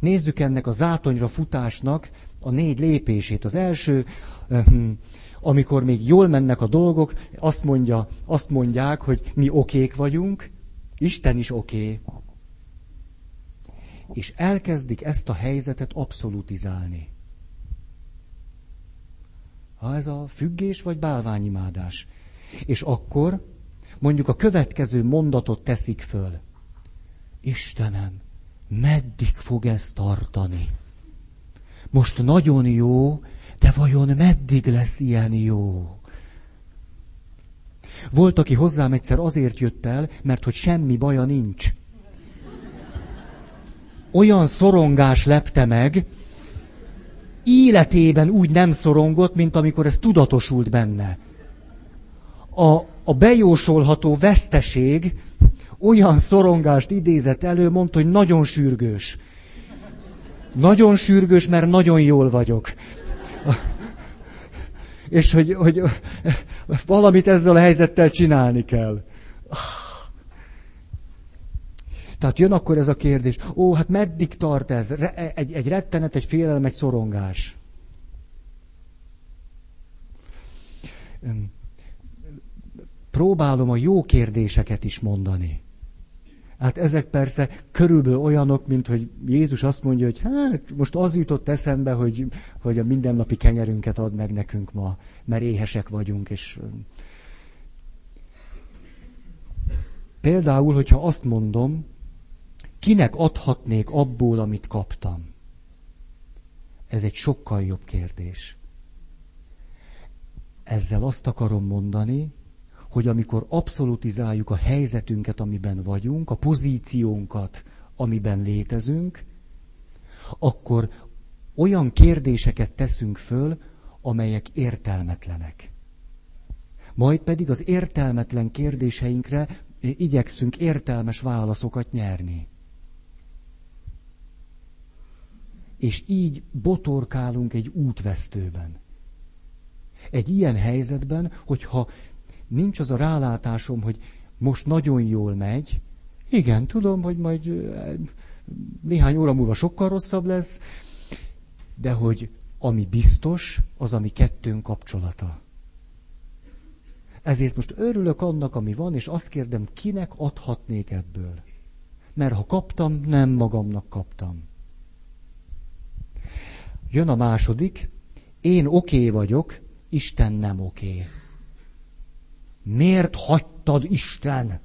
Nézzük ennek a zátonyra futásnak a négy lépését. Az első, hm, amikor még jól mennek a dolgok, azt, mondja, azt mondják, hogy mi okék vagyunk, Isten is oké. És elkezdik ezt a helyzetet abszolutizálni. Ha ez a függés vagy bálványimádás. És akkor mondjuk a következő mondatot teszik föl. Istenem, meddig fog ez tartani? Most nagyon jó, de vajon meddig lesz ilyen jó? Volt, aki hozzám egyszer azért jött el, mert hogy semmi baja nincs. Olyan szorongás lepte meg, életében úgy nem szorongott, mint amikor ez tudatosult benne. A, a bejósolható veszteség olyan szorongást idézett elő, mondta, hogy nagyon sürgős. Nagyon sürgős, mert nagyon jól vagyok. És hogy, hogy valamit ezzel a helyzettel csinálni kell. Tehát jön akkor ez a kérdés, ó, hát meddig tart ez? Egy, egy rettenet, egy félelem, egy szorongás. Próbálom a jó kérdéseket is mondani. Hát ezek persze körülbelül olyanok, mint hogy Jézus azt mondja, hogy hát most az jutott eszembe, hogy, hogy a mindennapi kenyerünket ad meg nekünk ma, mert éhesek vagyunk, és Például, hogyha azt mondom, kinek adhatnék abból, amit kaptam? Ez egy sokkal jobb kérdés. Ezzel azt akarom mondani, hogy amikor abszolutizáljuk a helyzetünket, amiben vagyunk, a pozíciónkat, amiben létezünk, akkor olyan kérdéseket teszünk föl, amelyek értelmetlenek. Majd pedig az értelmetlen kérdéseinkre igyekszünk értelmes válaszokat nyerni. És így botorkálunk egy útvesztőben. Egy ilyen helyzetben, hogyha nincs az a rálátásom, hogy most nagyon jól megy, igen, tudom, hogy majd néhány óra múlva sokkal rosszabb lesz, de hogy ami biztos, az ami kettőnk kapcsolata. Ezért most örülök annak, ami van, és azt kérdem, kinek adhatnék ebből. Mert ha kaptam, nem magamnak kaptam. Jön a második, én oké okay vagyok, Isten nem oké. Okay. Miért hagytad Isten,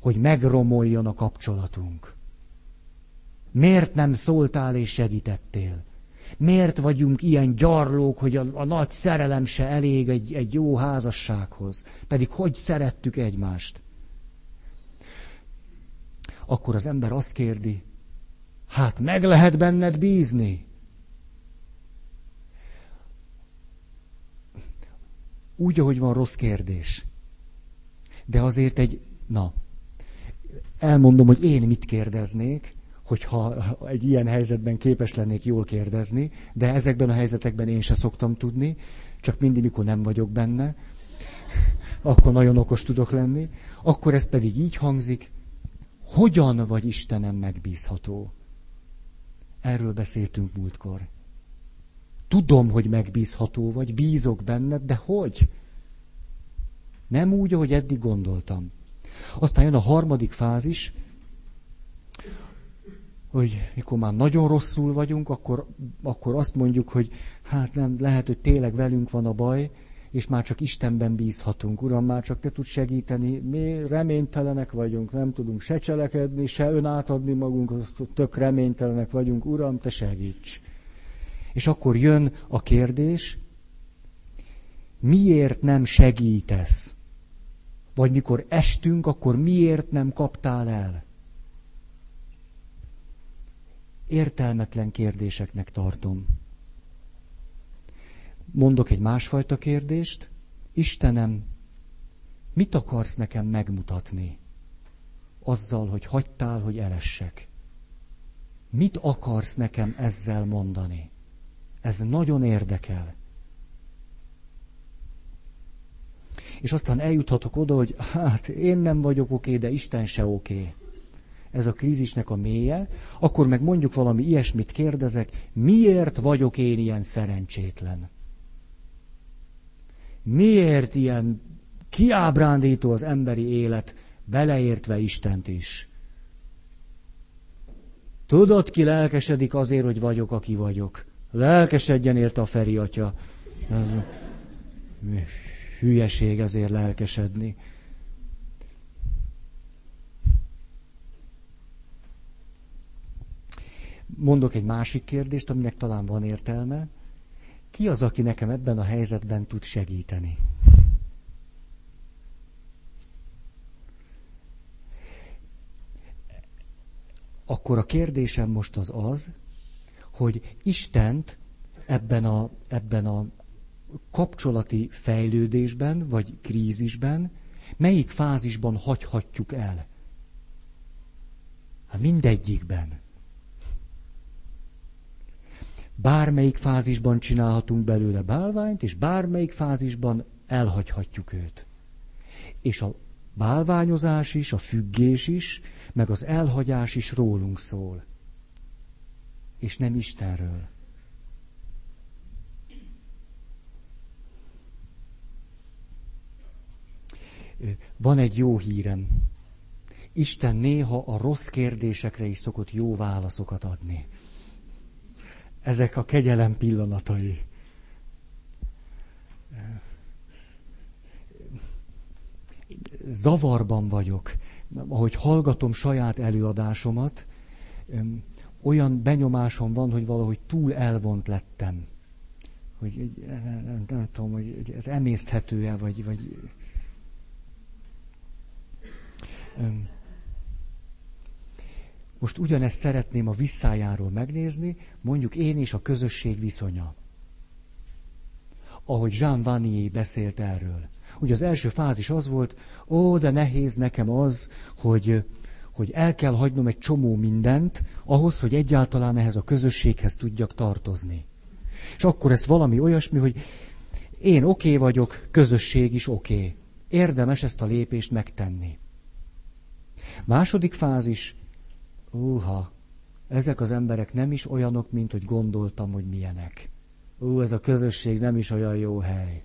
hogy megromoljon a kapcsolatunk? Miért nem szóltál és segítettél? Miért vagyunk ilyen gyarlók, hogy a, a nagy szerelem se elég egy, egy jó házassághoz? Pedig hogy szerettük egymást? Akkor az ember azt kérdi, hát meg lehet benned bízni? Úgy, ahogy van rossz kérdés. De azért egy, na, elmondom, hogy én mit kérdeznék, hogyha egy ilyen helyzetben képes lennék jól kérdezni, de ezekben a helyzetekben én se szoktam tudni, csak mindig, mikor nem vagyok benne, (laughs) akkor nagyon okos tudok lenni, akkor ez pedig így hangzik, hogyan vagy Istenem megbízható? Erről beszéltünk múltkor. Tudom, hogy megbízható vagy, bízok benned, de hogy? Nem úgy, ahogy eddig gondoltam. Aztán jön a harmadik fázis, hogy mikor már nagyon rosszul vagyunk, akkor, akkor azt mondjuk, hogy hát nem, lehet, hogy tényleg velünk van a baj, és már csak Istenben bízhatunk. Uram, már csak te tudsz segíteni, mi reménytelenek vagyunk, nem tudunk se cselekedni, se ön átadni magunk, tök reménytelenek vagyunk, Uram, te segíts. És akkor jön a kérdés, miért nem segítesz? Vagy mikor estünk, akkor miért nem kaptál el? Értelmetlen kérdéseknek tartom. Mondok egy másfajta kérdést. Istenem, mit akarsz nekem megmutatni? Azzal, hogy hagytál, hogy elessek. Mit akarsz nekem ezzel mondani? Ez nagyon érdekel. És aztán eljuthatok oda, hogy hát én nem vagyok oké, de Isten se oké. Ez a krízisnek a mélye. Akkor meg mondjuk valami ilyesmit kérdezek, miért vagyok én ilyen szerencsétlen? Miért ilyen kiábrándító az emberi élet, beleértve Istent is? Tudod, ki lelkesedik azért, hogy vagyok, aki vagyok. Lelkesedjen érte a Feri atya. Hülyeség ezért lelkesedni. Mondok egy másik kérdést, aminek talán van értelme. Ki az, aki nekem ebben a helyzetben tud segíteni? Akkor a kérdésem most az az, hogy Istent ebben a, ebben a kapcsolati fejlődésben, vagy krízisben, melyik fázisban hagyhatjuk el? Hát mindegyikben. Bármelyik fázisban csinálhatunk belőle bálványt, és bármelyik fázisban elhagyhatjuk őt. És a bálványozás is, a függés is, meg az elhagyás is rólunk szól. És nem Istenről. Van egy jó hírem. Isten néha a rossz kérdésekre is szokott jó válaszokat adni. Ezek a kegyelem pillanatai. Zavarban vagyok, ahogy hallgatom saját előadásomat, olyan benyomásom van, hogy valahogy túl elvont lettem. Hogy nem, nem tudom, hogy ez emészthető-e, vagy, vagy most ugyanezt szeretném a visszájáról megnézni, mondjuk én és a közösség viszonya. Ahogy Jean Vanier beszélt erről. Ugye az első fázis az volt, ó, de nehéz nekem az, hogy, hogy el kell hagynom egy csomó mindent, ahhoz, hogy egyáltalán ehhez a közösséghez tudjak tartozni. És akkor ez valami olyasmi, hogy én oké okay vagyok, közösség is oké. Okay. Érdemes ezt a lépést megtenni. Második fázis, Úha, ezek az emberek nem is olyanok, mint hogy gondoltam, hogy milyenek. Ú, ez a közösség nem is olyan jó hely.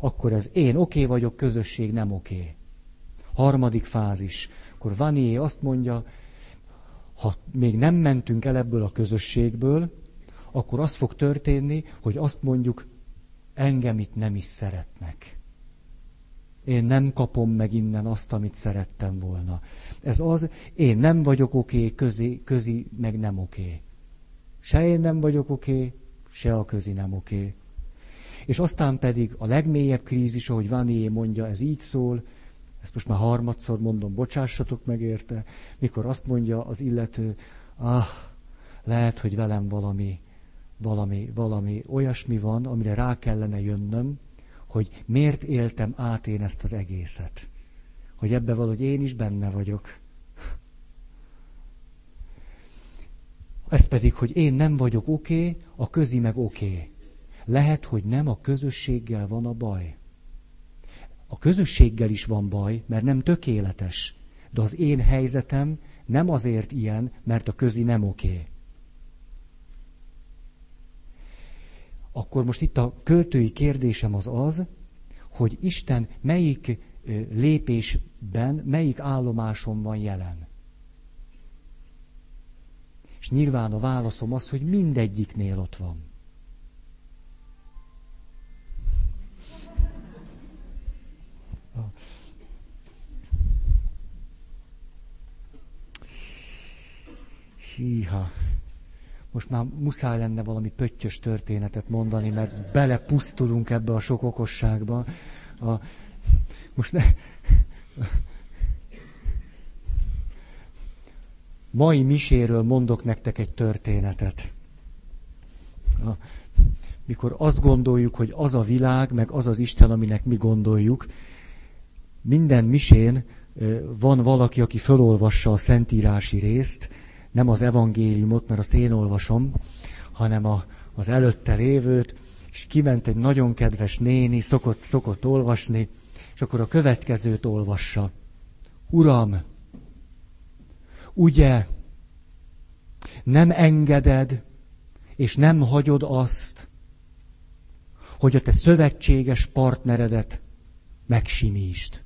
Akkor ez én oké okay vagyok, közösség nem oké. Okay. Harmadik fázis. Akkor Vanié azt mondja, ha még nem mentünk el ebből a közösségből, akkor az fog történni, hogy azt mondjuk, engem itt nem is szeretnek. Én nem kapom meg innen azt, amit szerettem volna. Ez az, én nem vagyok oké, okay, közi, közi meg nem oké. Okay. Se én nem vagyok oké, okay, se a közi nem oké. Okay. És aztán pedig a legmélyebb krízis, ahogy Vanié mondja, ez így szól, ezt most már harmadszor mondom, bocsássatok meg érte, mikor azt mondja az illető, ah, lehet, hogy velem valami, valami, valami olyasmi van, amire rá kellene jönnöm, hogy miért éltem át én ezt az egészet. Hogy ebbe valahogy én is benne vagyok. Ez pedig, hogy én nem vagyok oké, okay, a közi meg oké. Okay. Lehet, hogy nem a közösséggel van a baj. A közösséggel is van baj, mert nem tökéletes. De az én helyzetem nem azért ilyen, mert a közi nem oké. Akkor most itt a költői kérdésem az az, hogy Isten melyik lépésben, melyik állomáson van jelen. És nyilván a válaszom az, hogy mindegyiknél ott van. Híha. Most már muszáj lenne valami pöttyös történetet mondani, mert belepusztulunk ebbe a sok okosságba. A, most ne, mai miséről mondok nektek egy történetet. A, mikor azt gondoljuk, hogy az a világ, meg az az Isten, aminek mi gondoljuk, minden misén van valaki, aki fölolvassa a szentírási részt, nem az evangéliumot, mert azt én olvasom, hanem a, az előtte lévőt, és kiment egy nagyon kedves néni, szokott, szokott olvasni, és akkor a következőt olvassa. Uram, ugye nem engeded, és nem hagyod azt, hogy a te szövetséges partneredet megsimítsd.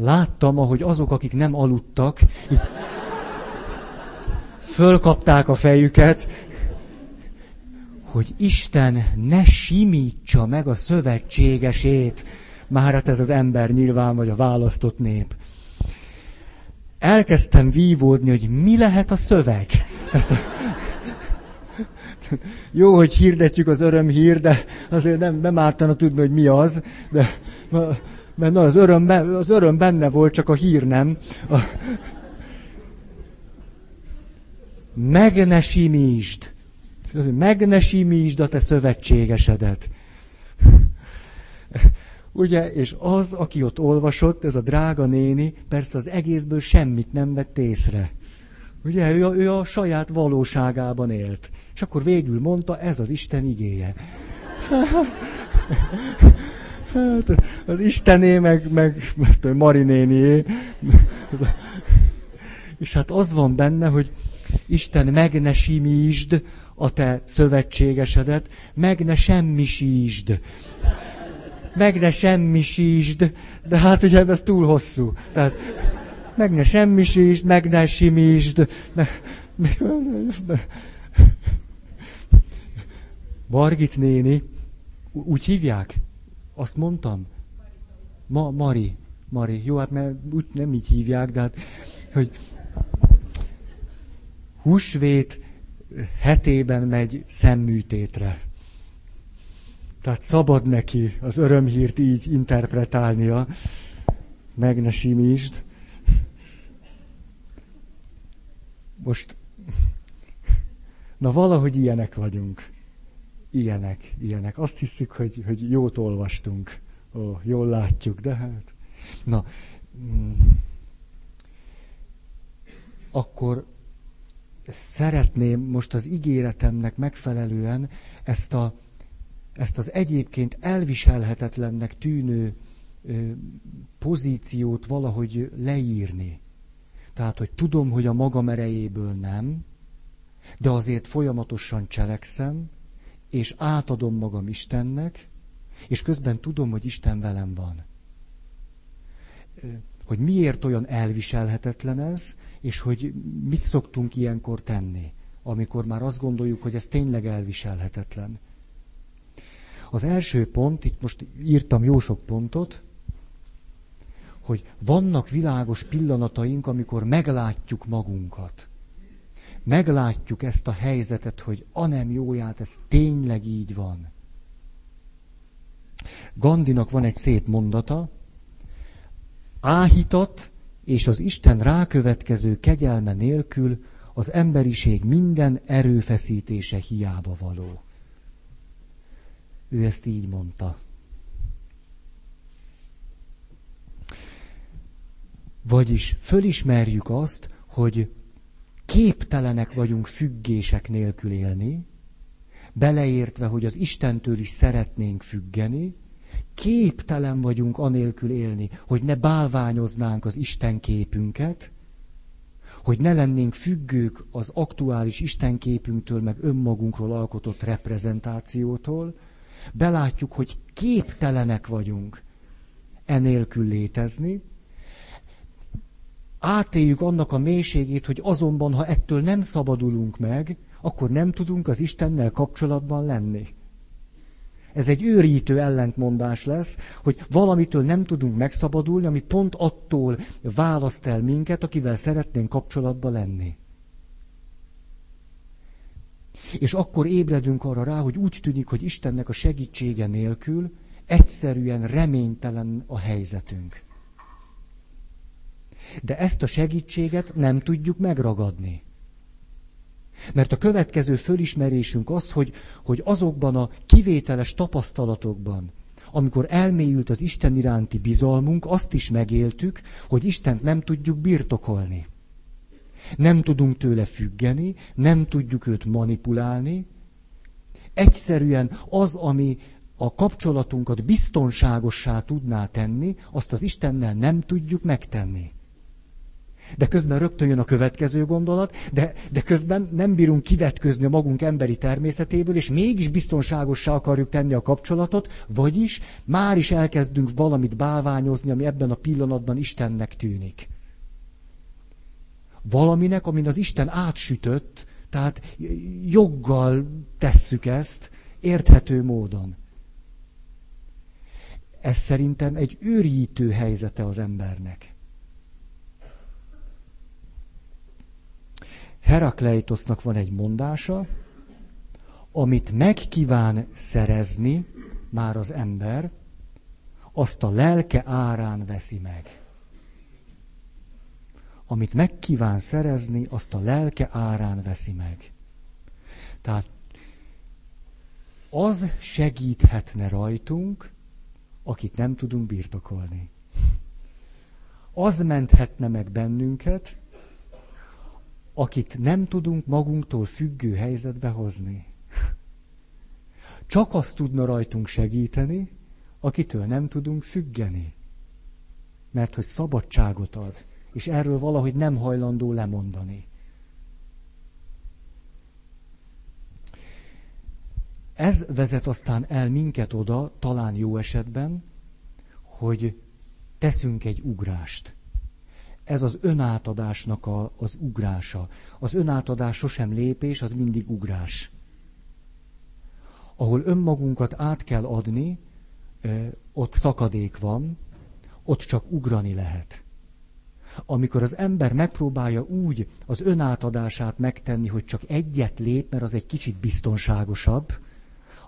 Láttam, ahogy azok, akik nem aludtak, fölkapták a fejüket, hogy Isten ne simítsa meg a szövetségesét. Már hát ez az ember nyilván, vagy a választott nép. Elkezdtem vívódni, hogy mi lehet a szöveg. Tehát, jó, hogy hirdetjük az örömhír, de azért nem, nem ártana tudni, hogy mi az, de na, az, öröm, az öröm benne volt, csak a hír nem. A... Meg ne simítsd. Meg ne simítsd a te szövetségesedet. Ugye, és az, aki ott olvasott, ez a drága néni, persze az egészből semmit nem vett észre. Ugye, ő a, ő a saját valóságában élt. És akkor végül mondta, ez az Isten igéje. Hát, az Istené, meg, meg Marinénié. És hát az van benne, hogy Isten meg ne simítsd a te szövetségesedet, meg ne semmisítsd. Meg ne semmisítsd, de hát ugye ez túl hosszú. Tehát meg ne semmisítsd, meg ne simítsd. Margit néni, úgy hívják? Azt mondtam? Ma, Mari. Mari. Jó, hát mert úgy nem így hívják, de hát, hogy húsvét hetében megy szemműtétre. Tehát szabad neki az örömhírt így interpretálnia. Meg ne simítsd. Most, na valahogy ilyenek vagyunk ilyenek, ilyenek. Azt hiszük, hogy, hogy jót olvastunk, Ó, jól látjuk, de hát... Na, mm, akkor szeretném most az ígéretemnek megfelelően ezt, a, ezt az egyébként elviselhetetlennek tűnő ö, pozíciót valahogy leírni. Tehát, hogy tudom, hogy a magam erejéből nem, de azért folyamatosan cselekszem, és átadom magam Istennek, és közben tudom, hogy Isten velem van. Hogy miért olyan elviselhetetlen ez, és hogy mit szoktunk ilyenkor tenni, amikor már azt gondoljuk, hogy ez tényleg elviselhetetlen. Az első pont, itt most írtam jó sok pontot, hogy vannak világos pillanataink, amikor meglátjuk magunkat meglátjuk ezt a helyzetet, hogy a nem jóját, ez tényleg így van. Gandinak van egy szép mondata, áhítat és az Isten rákövetkező kegyelme nélkül az emberiség minden erőfeszítése hiába való. Ő ezt így mondta. Vagyis fölismerjük azt, hogy képtelenek vagyunk függések nélkül élni, beleértve, hogy az Istentől is szeretnénk függeni, képtelen vagyunk anélkül élni, hogy ne bálványoznánk az Isten képünket, hogy ne lennénk függők az aktuális istenképünktől, meg önmagunkról alkotott reprezentációtól, belátjuk, hogy képtelenek vagyunk enélkül létezni, átéljük annak a mélységét, hogy azonban, ha ettől nem szabadulunk meg, akkor nem tudunk az Istennel kapcsolatban lenni. Ez egy őrítő ellentmondás lesz, hogy valamitől nem tudunk megszabadulni, ami pont attól választ el minket, akivel szeretnénk kapcsolatba lenni. És akkor ébredünk arra rá, hogy úgy tűnik, hogy Istennek a segítsége nélkül egyszerűen reménytelen a helyzetünk. De ezt a segítséget nem tudjuk megragadni. Mert a következő fölismerésünk az, hogy, hogy azokban a kivételes tapasztalatokban, amikor elmélyült az Isten iránti bizalmunk, azt is megéltük, hogy Istent nem tudjuk birtokolni. Nem tudunk tőle függeni, nem tudjuk őt manipulálni. Egyszerűen az, ami a kapcsolatunkat biztonságossá tudná tenni, azt az Istennel nem tudjuk megtenni. De közben rögtön jön a következő gondolat, de, de közben nem bírunk kivetközni a magunk emberi természetéből, és mégis biztonságossá akarjuk tenni a kapcsolatot, vagyis már is elkezdünk valamit bálványozni, ami ebben a pillanatban Istennek tűnik. Valaminek, amin az Isten átsütött, tehát joggal tesszük ezt, érthető módon. Ez szerintem egy őrítő helyzete az embernek. Herakleitosnak van egy mondása, amit megkíván szerezni már az ember, azt a lelke árán veszi meg. Amit megkíván szerezni, azt a lelke árán veszi meg. Tehát az segíthetne rajtunk, akit nem tudunk birtokolni. Az menthetne meg bennünket, akit nem tudunk magunktól függő helyzetbe hozni. Csak azt tudna rajtunk segíteni, akitől nem tudunk függeni. Mert hogy szabadságot ad, és erről valahogy nem hajlandó lemondani. Ez vezet aztán el minket oda, talán jó esetben, hogy teszünk egy ugrást ez az önátadásnak a, az ugrása. Az önátadás sosem lépés, az mindig ugrás. Ahol önmagunkat át kell adni, ott szakadék van, ott csak ugrani lehet. Amikor az ember megpróbálja úgy az önátadását megtenni, hogy csak egyet lép, mert az egy kicsit biztonságosabb,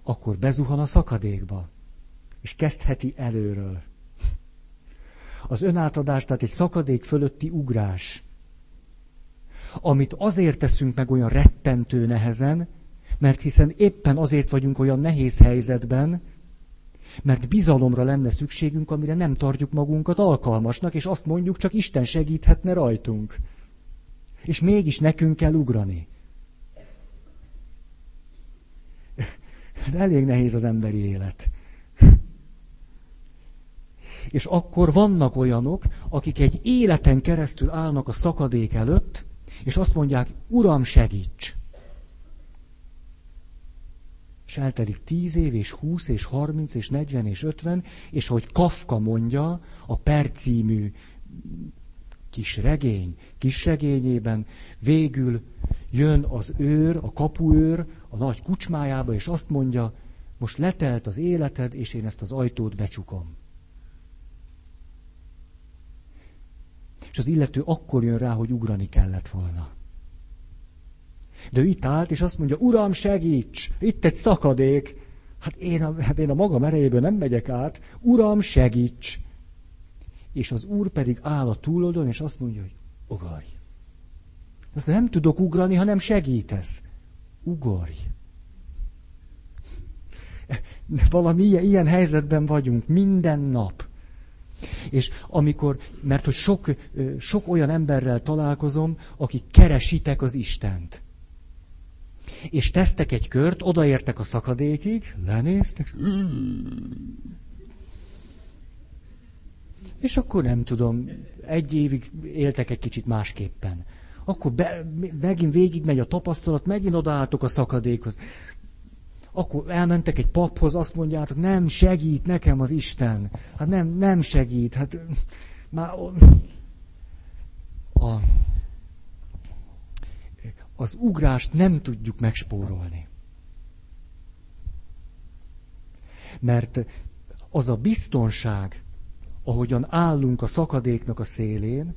akkor bezuhan a szakadékba, és kezdheti előről. Az önátadás, tehát egy szakadék fölötti ugrás. Amit azért teszünk meg olyan rettentő nehezen, mert hiszen éppen azért vagyunk olyan nehéz helyzetben, mert bizalomra lenne szükségünk, amire nem tartjuk magunkat alkalmasnak, és azt mondjuk, csak Isten segíthetne rajtunk. És mégis nekünk kell ugrani. (laughs) De elég nehéz az emberi élet. És akkor vannak olyanok, akik egy életen keresztül állnak a szakadék előtt, és azt mondják, Uram, segíts! És eltelik tíz év, és húsz, és harminc, és negyven, és ötven, és hogy Kafka mondja a Per című kis regény, kis regényében, végül jön az őr, a kapuőr a nagy kucsmájába, és azt mondja, most letelt az életed, és én ezt az ajtót becsukom. És az illető akkor jön rá, hogy ugrani kellett volna. De ő itt állt, és azt mondja, Uram, segíts! Itt egy szakadék! Hát én a, hát én a magam erejéből nem megyek át. Uram, segíts! És az Úr pedig áll a túloldon, és azt mondja, hogy ugorj. Azt nem tudok ugrani, ha nem segítesz. Ugorj. Valami ilyen, ilyen helyzetben vagyunk minden nap. És amikor, mert hogy sok, sok olyan emberrel találkozom, akik keresitek az Istent. És tesztek egy kört, odaértek a szakadékig, lenéztek, és akkor nem tudom, egy évig éltek egy kicsit másképpen. akkor be, megint végigmegy a tapasztalat, megint odaálltok a szakadékhoz. Akkor elmentek egy paphoz, azt mondjátok, nem segít nekem az Isten. Hát nem, nem segít. Hát már a, az ugrást nem tudjuk megspórolni. Mert az a biztonság, ahogyan állunk a szakadéknak a szélén,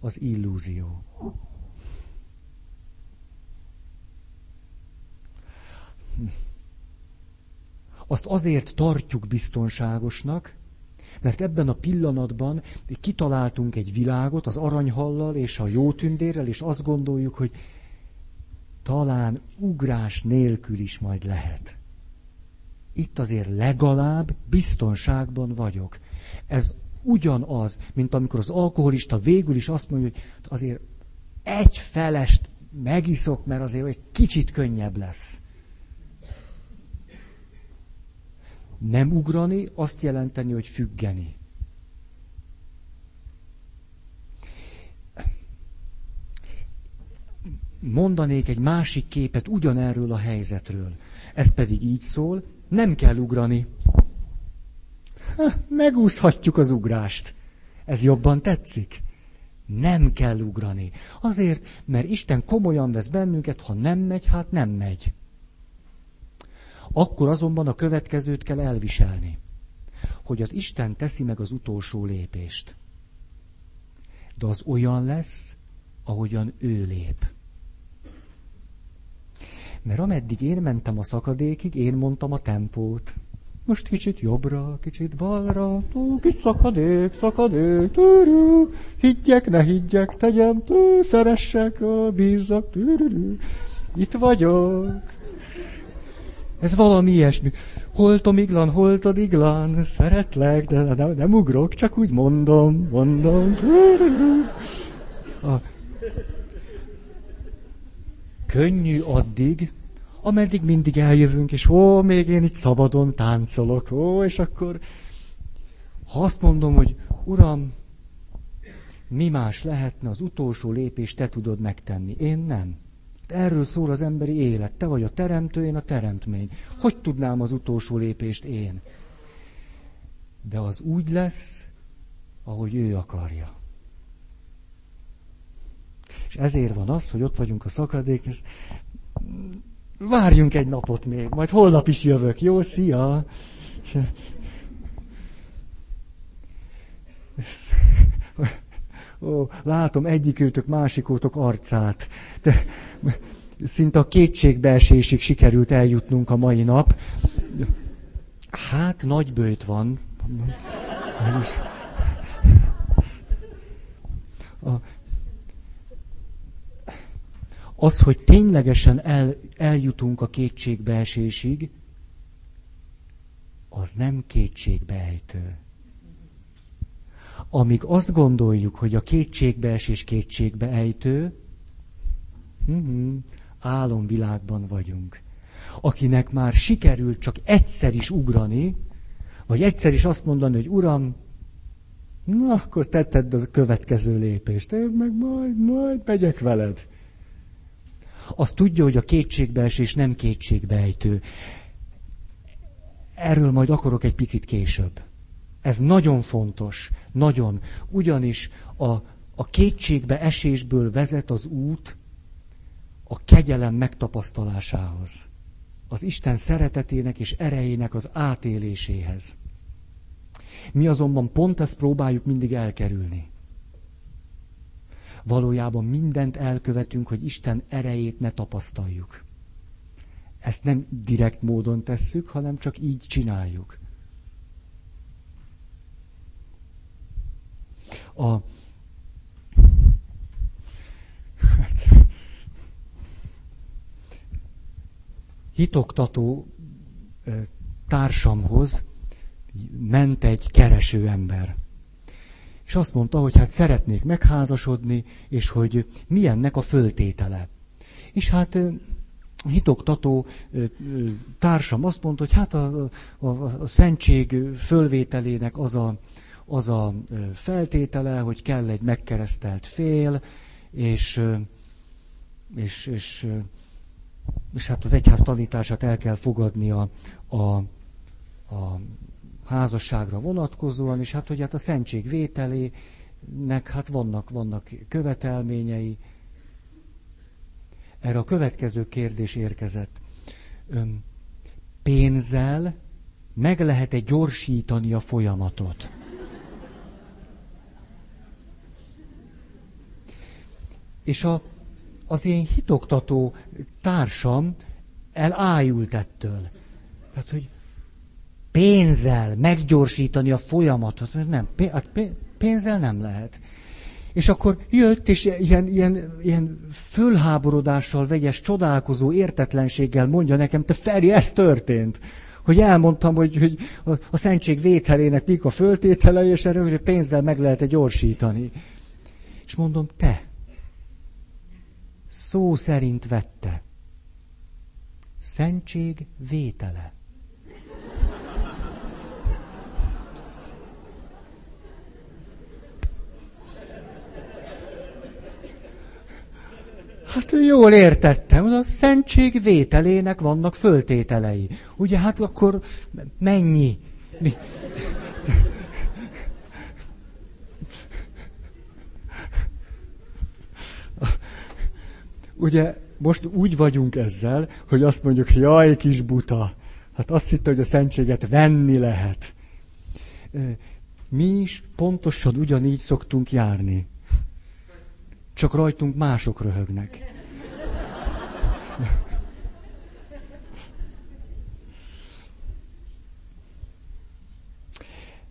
az illúzió. Azt azért tartjuk biztonságosnak, mert ebben a pillanatban kitaláltunk egy világot az aranyhallal és a jó tündérrel, és azt gondoljuk, hogy talán ugrás nélkül is majd lehet. Itt azért legalább biztonságban vagyok. Ez ugyanaz, mint amikor az alkoholista végül is azt mondja, hogy azért egy felest megiszok, mert azért egy kicsit könnyebb lesz. Nem ugrani azt jelenteni, hogy függeni. Mondanék egy másik képet ugyanerről a helyzetről. Ez pedig így szól, nem kell ugrani. Ha, megúszhatjuk az ugrást. Ez jobban tetszik? Nem kell ugrani. Azért, mert Isten komolyan vesz bennünket, ha nem megy, hát nem megy. Akkor azonban a következőt kell elviselni, hogy az Isten teszi meg az utolsó lépést. De az olyan lesz, ahogyan ő lép. Mert ameddig én mentem a szakadékig, én mondtam a tempót. Most kicsit jobbra, kicsit balra, tó, kis szakadék, szakadék, tűrű, higgyek, ne higgyek, tegyem, tű, szeressek, bízzak, tűrű, itt vagyok. Ez valami ilyesmi. Holtom iglan, holtod iglan, szeretlek, de nem, nem ugrok, csak úgy mondom, mondom. A... Könnyű addig, ameddig mindig eljövünk, és ó, még én itt szabadon táncolok, ó, és akkor ha azt mondom, hogy Uram, mi más lehetne, az utolsó lépést te tudod megtenni. Én nem. Erről szól az emberi élet. Te vagy a teremtő, én a teremtmény. Hogy tudnám az utolsó lépést én? De az úgy lesz, ahogy ő akarja. És ezért van az, hogy ott vagyunk a szakadék, és várjunk egy napot még, majd holnap is jövök. Jó, szia! Ó, látom egyikőtök, másikótok arcát. De szinte a kétségbeesésig sikerült eljutnunk a mai nap. Hát, nagy bőjt van. A, az, hogy ténylegesen el, eljutunk a kétségbeesésig, az nem kétségbeejtő. Amíg azt gondoljuk, hogy a kétségbeesés kétségbeejtő, hm, álomvilágban vagyunk. Akinek már sikerült csak egyszer is ugrani, vagy egyszer is azt mondani, hogy Uram, na akkor tetted a következő lépést, én meg majd, majd megyek veled. Azt tudja, hogy a kétségbeesés nem kétségbeejtő. Erről majd akarok egy picit később. Ez nagyon fontos, nagyon. Ugyanis a, a kétségbe esésből vezet az út a kegyelem megtapasztalásához. Az Isten szeretetének és erejének az átéléséhez. Mi azonban pont ezt próbáljuk mindig elkerülni. Valójában mindent elkövetünk, hogy Isten erejét ne tapasztaljuk. Ezt nem direkt módon tesszük, hanem csak így csináljuk. A, hát, hitoktató társamhoz ment egy kereső ember. És azt mondta, hogy hát szeretnék megházasodni, és hogy milyennek a föltétele. És hát hitoktató társam azt mondta, hogy hát a, a, a szentség fölvételének az a, az a feltétele, hogy kell egy megkeresztelt fél, és, és, és, és hát az egyház tanítását el kell fogadni a, a, házasságra vonatkozóan, és hát hogy hát a szentség vételének hát vannak, vannak követelményei. Erre a következő kérdés érkezett. Pénzzel meg lehet-e gyorsítani a folyamatot? És a, az én hitoktató társam elájult ettől. Tehát, hogy pénzzel meggyorsítani a folyamatot, nem, hát pénzzel nem lehet. És akkor jött, és ilyen, ilyen, ilyen fölháborodással, vegyes, csodálkozó értetlenséggel mondja nekem, te Feri, ez történt. Hogy elmondtam, hogy, hogy a, szentség vételének mik a föltételei, és erre hogy pénzzel meg lehet -e gyorsítani. És mondom, te, szó szerint vette. Szentség vétele. Hát jól értettem, a szentség vételének vannak föltételei. Ugye hát akkor mennyi? Mi? Ugye most úgy vagyunk ezzel, hogy azt mondjuk, jaj, kis buta. Hát azt hitte, hogy a szentséget venni lehet. Mi is pontosan ugyanígy szoktunk járni csak rajtunk mások röhögnek.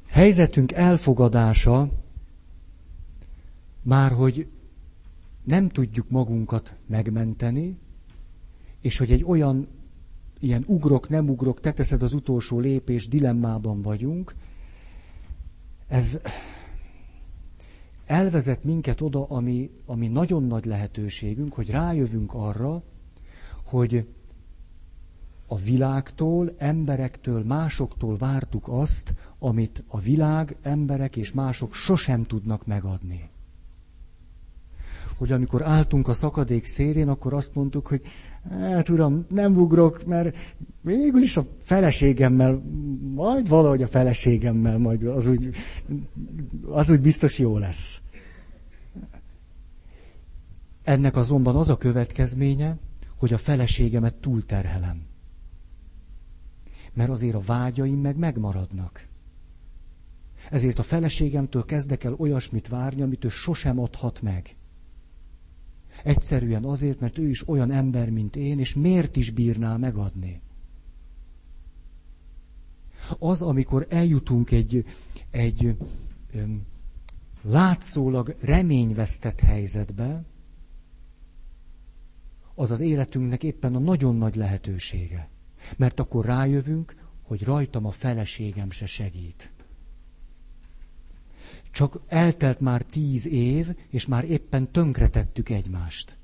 Helyzetünk elfogadása már, hogy nem tudjuk magunkat megmenteni, és hogy egy olyan ilyen ugrok, nem ugrok, te teszed az utolsó lépés dilemmában vagyunk, ez elvezet minket oda, ami, ami nagyon nagy lehetőségünk, hogy rájövünk arra, hogy a világtól, emberektől, másoktól vártuk azt, amit a világ, emberek és mások sosem tudnak megadni. Hogy amikor álltunk a szakadék szélén, akkor azt mondtuk, hogy hát uram, nem ugrok, mert végül is a feleségemmel, majd valahogy a feleségemmel, majd az úgy, az úgy biztos jó lesz. Ennek azonban az a következménye, hogy a feleségemet túlterhelem. Mert azért a vágyaim meg megmaradnak. Ezért a feleségemtől kezdek el olyasmit várni, amit ő sosem adhat meg. Egyszerűen azért, mert ő is olyan ember, mint én, és miért is bírná megadni? Az, amikor eljutunk egy, egy öm, látszólag reményvesztett helyzetbe, az az életünknek éppen a nagyon nagy lehetősége. Mert akkor rájövünk, hogy rajtam a feleségem se segít. Csak eltelt már tíz év, és már éppen tönkretettük egymást.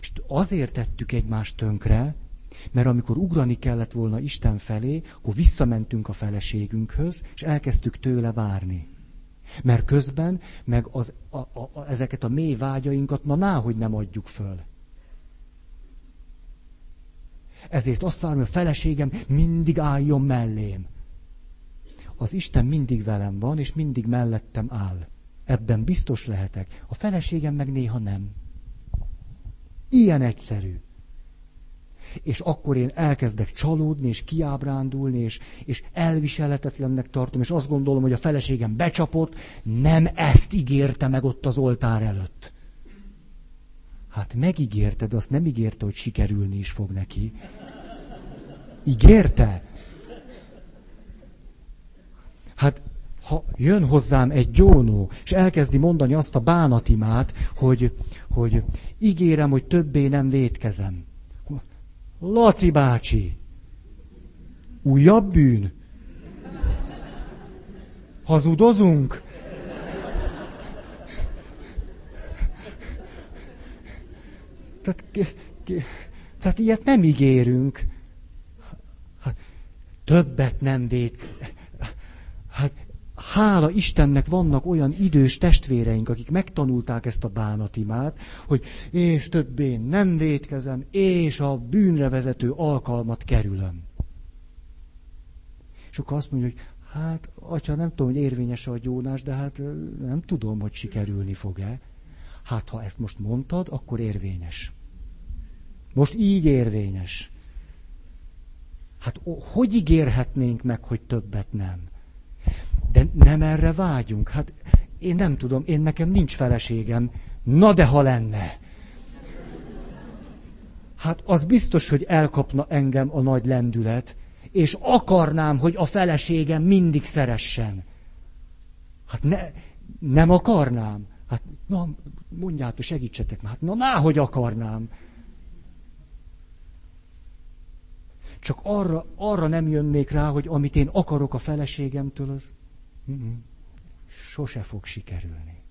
És azért tettük egymást tönkre, mert amikor ugrani kellett volna Isten felé, akkor visszamentünk a feleségünkhöz, és elkezdtük tőle várni. Mert közben meg az, a, a, a, ezeket a mély vágyainkat, na náhogy nem adjuk föl. Ezért azt várom, hogy a feleségem mindig álljon mellém az Isten mindig velem van, és mindig mellettem áll. Ebben biztos lehetek. A feleségem meg néha nem. Ilyen egyszerű. És akkor én elkezdek csalódni, és kiábrándulni, és, és elviselhetetlennek tartom, és azt gondolom, hogy a feleségem becsapott, nem ezt ígérte meg ott az oltár előtt. Hát megígérte, de azt nem ígérte, hogy sikerülni is fog neki. Ígérte? Hát ha jön hozzám egy gyónó, és elkezdi mondani azt a bánatimát, hogy, hogy ígérem, hogy többé nem vétkezem. Laci bácsi, újabb bűn? Hazudozunk? Tehát, tehát ilyet nem ígérünk. Hát, többet nem vét. Hála Istennek vannak olyan idős testvéreink, akik megtanulták ezt a bánatimát, hogy és többé nem védkezem, és a bűnre vezető alkalmat kerülöm. És akkor azt mondja, hogy hát, atya, nem tudom, hogy érvényes a gyónás, de hát nem tudom, hogy sikerülni fog-e. Hát, ha ezt most mondtad, akkor érvényes. Most így érvényes. Hát hogy ígérhetnénk meg, hogy többet nem? De nem erre vágyunk. Hát én nem tudom, én nekem nincs feleségem. Na de ha lenne. Hát az biztos, hogy elkapna engem a nagy lendület, és akarnám, hogy a feleségem mindig szeressen. Hát ne, nem akarnám. Hát na, mondjátok, segítsetek már. Hát na, náhogy akarnám. Csak arra, arra nem jönnék rá, hogy amit én akarok a feleségemtől, az sose fog sikerülni.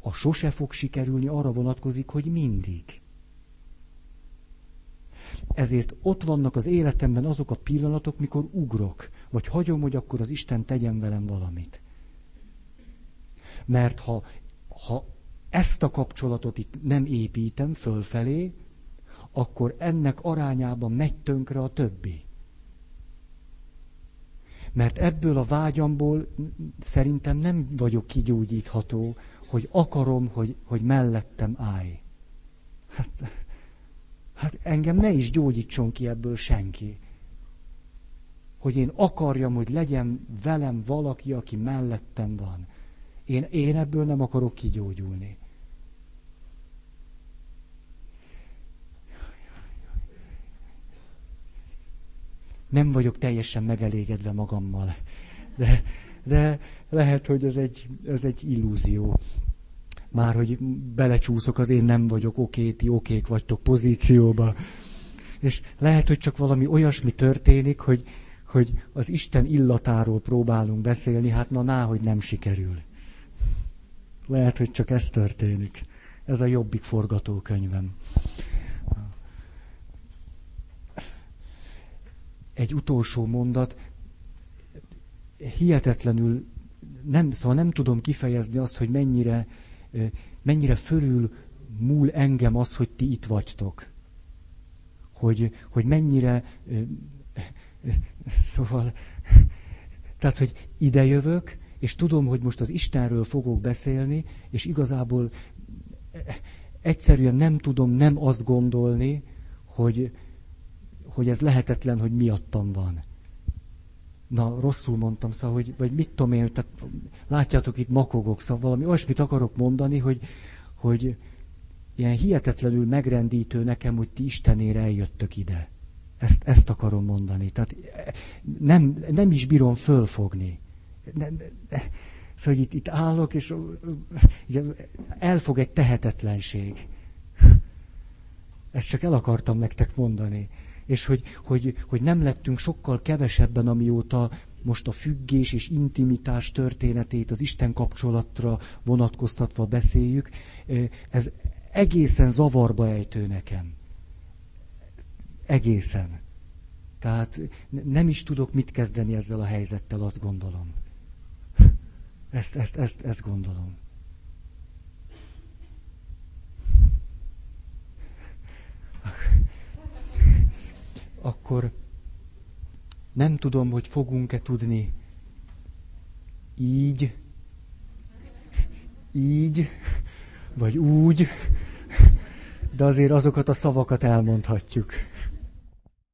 A sose fog sikerülni arra vonatkozik, hogy mindig. Ezért ott vannak az életemben azok a pillanatok, mikor ugrok, vagy hagyom, hogy akkor az Isten tegyen velem valamit. Mert ha, ha ezt a kapcsolatot itt nem építem fölfelé, akkor ennek arányában megy tönkre a többi. Mert ebből a vágyamból szerintem nem vagyok kigyógyítható, hogy akarom, hogy, hogy mellettem állj. Hát, hát engem ne is gyógyítson ki ebből senki. Hogy én akarjam, hogy legyen velem valaki, aki mellettem van. Én, én ebből nem akarok kigyógyulni. Nem vagyok teljesen megelégedve magammal. De, de lehet, hogy ez egy, ez egy illúzió. Már, hogy belecsúszok az én nem vagyok oké, ti okék vagytok pozícióba. És lehet, hogy csak valami olyasmi történik, hogy, hogy az Isten illatáról próbálunk beszélni, hát na, ná, hogy nem sikerül. Lehet, hogy csak ez történik. Ez a jobbik forgatókönyvem. Egy utolsó mondat, hihetetlenül, nem, szóval nem tudom kifejezni azt, hogy mennyire, mennyire fölül múl engem az, hogy ti itt vagytok. Hogy, hogy mennyire, szóval, tehát, hogy idejövök, és tudom, hogy most az Istenről fogok beszélni, és igazából egyszerűen nem tudom nem azt gondolni, hogy, hogy ez lehetetlen, hogy miattam van. Na, rosszul mondtam, szóval, hogy, vagy mit tudom én, tehát látjátok, itt makogok, szóval valami olyasmit akarok mondani, hogy, hogy ilyen hihetetlenül megrendítő nekem, hogy ti Istenére eljöttök ide. Ezt, ezt akarom mondani. Tehát nem, nem is bírom fölfogni. Nem, szóval hogy itt, itt állok, és elfog egy tehetetlenség. Ezt csak el akartam nektek mondani és hogy, hogy, hogy nem lettünk sokkal kevesebben, amióta most a függés és intimitás történetét az Isten kapcsolatra vonatkoztatva beszéljük, ez egészen zavarba ejtő nekem. Egészen. Tehát nem is tudok mit kezdeni ezzel a helyzettel, azt gondolom. (laughs) Ezt, ezt, ezt, ezt gondolom. Akkor nem tudom, hogy fogunk-e tudni így, így, vagy úgy, de azért azokat a szavakat elmondhatjuk.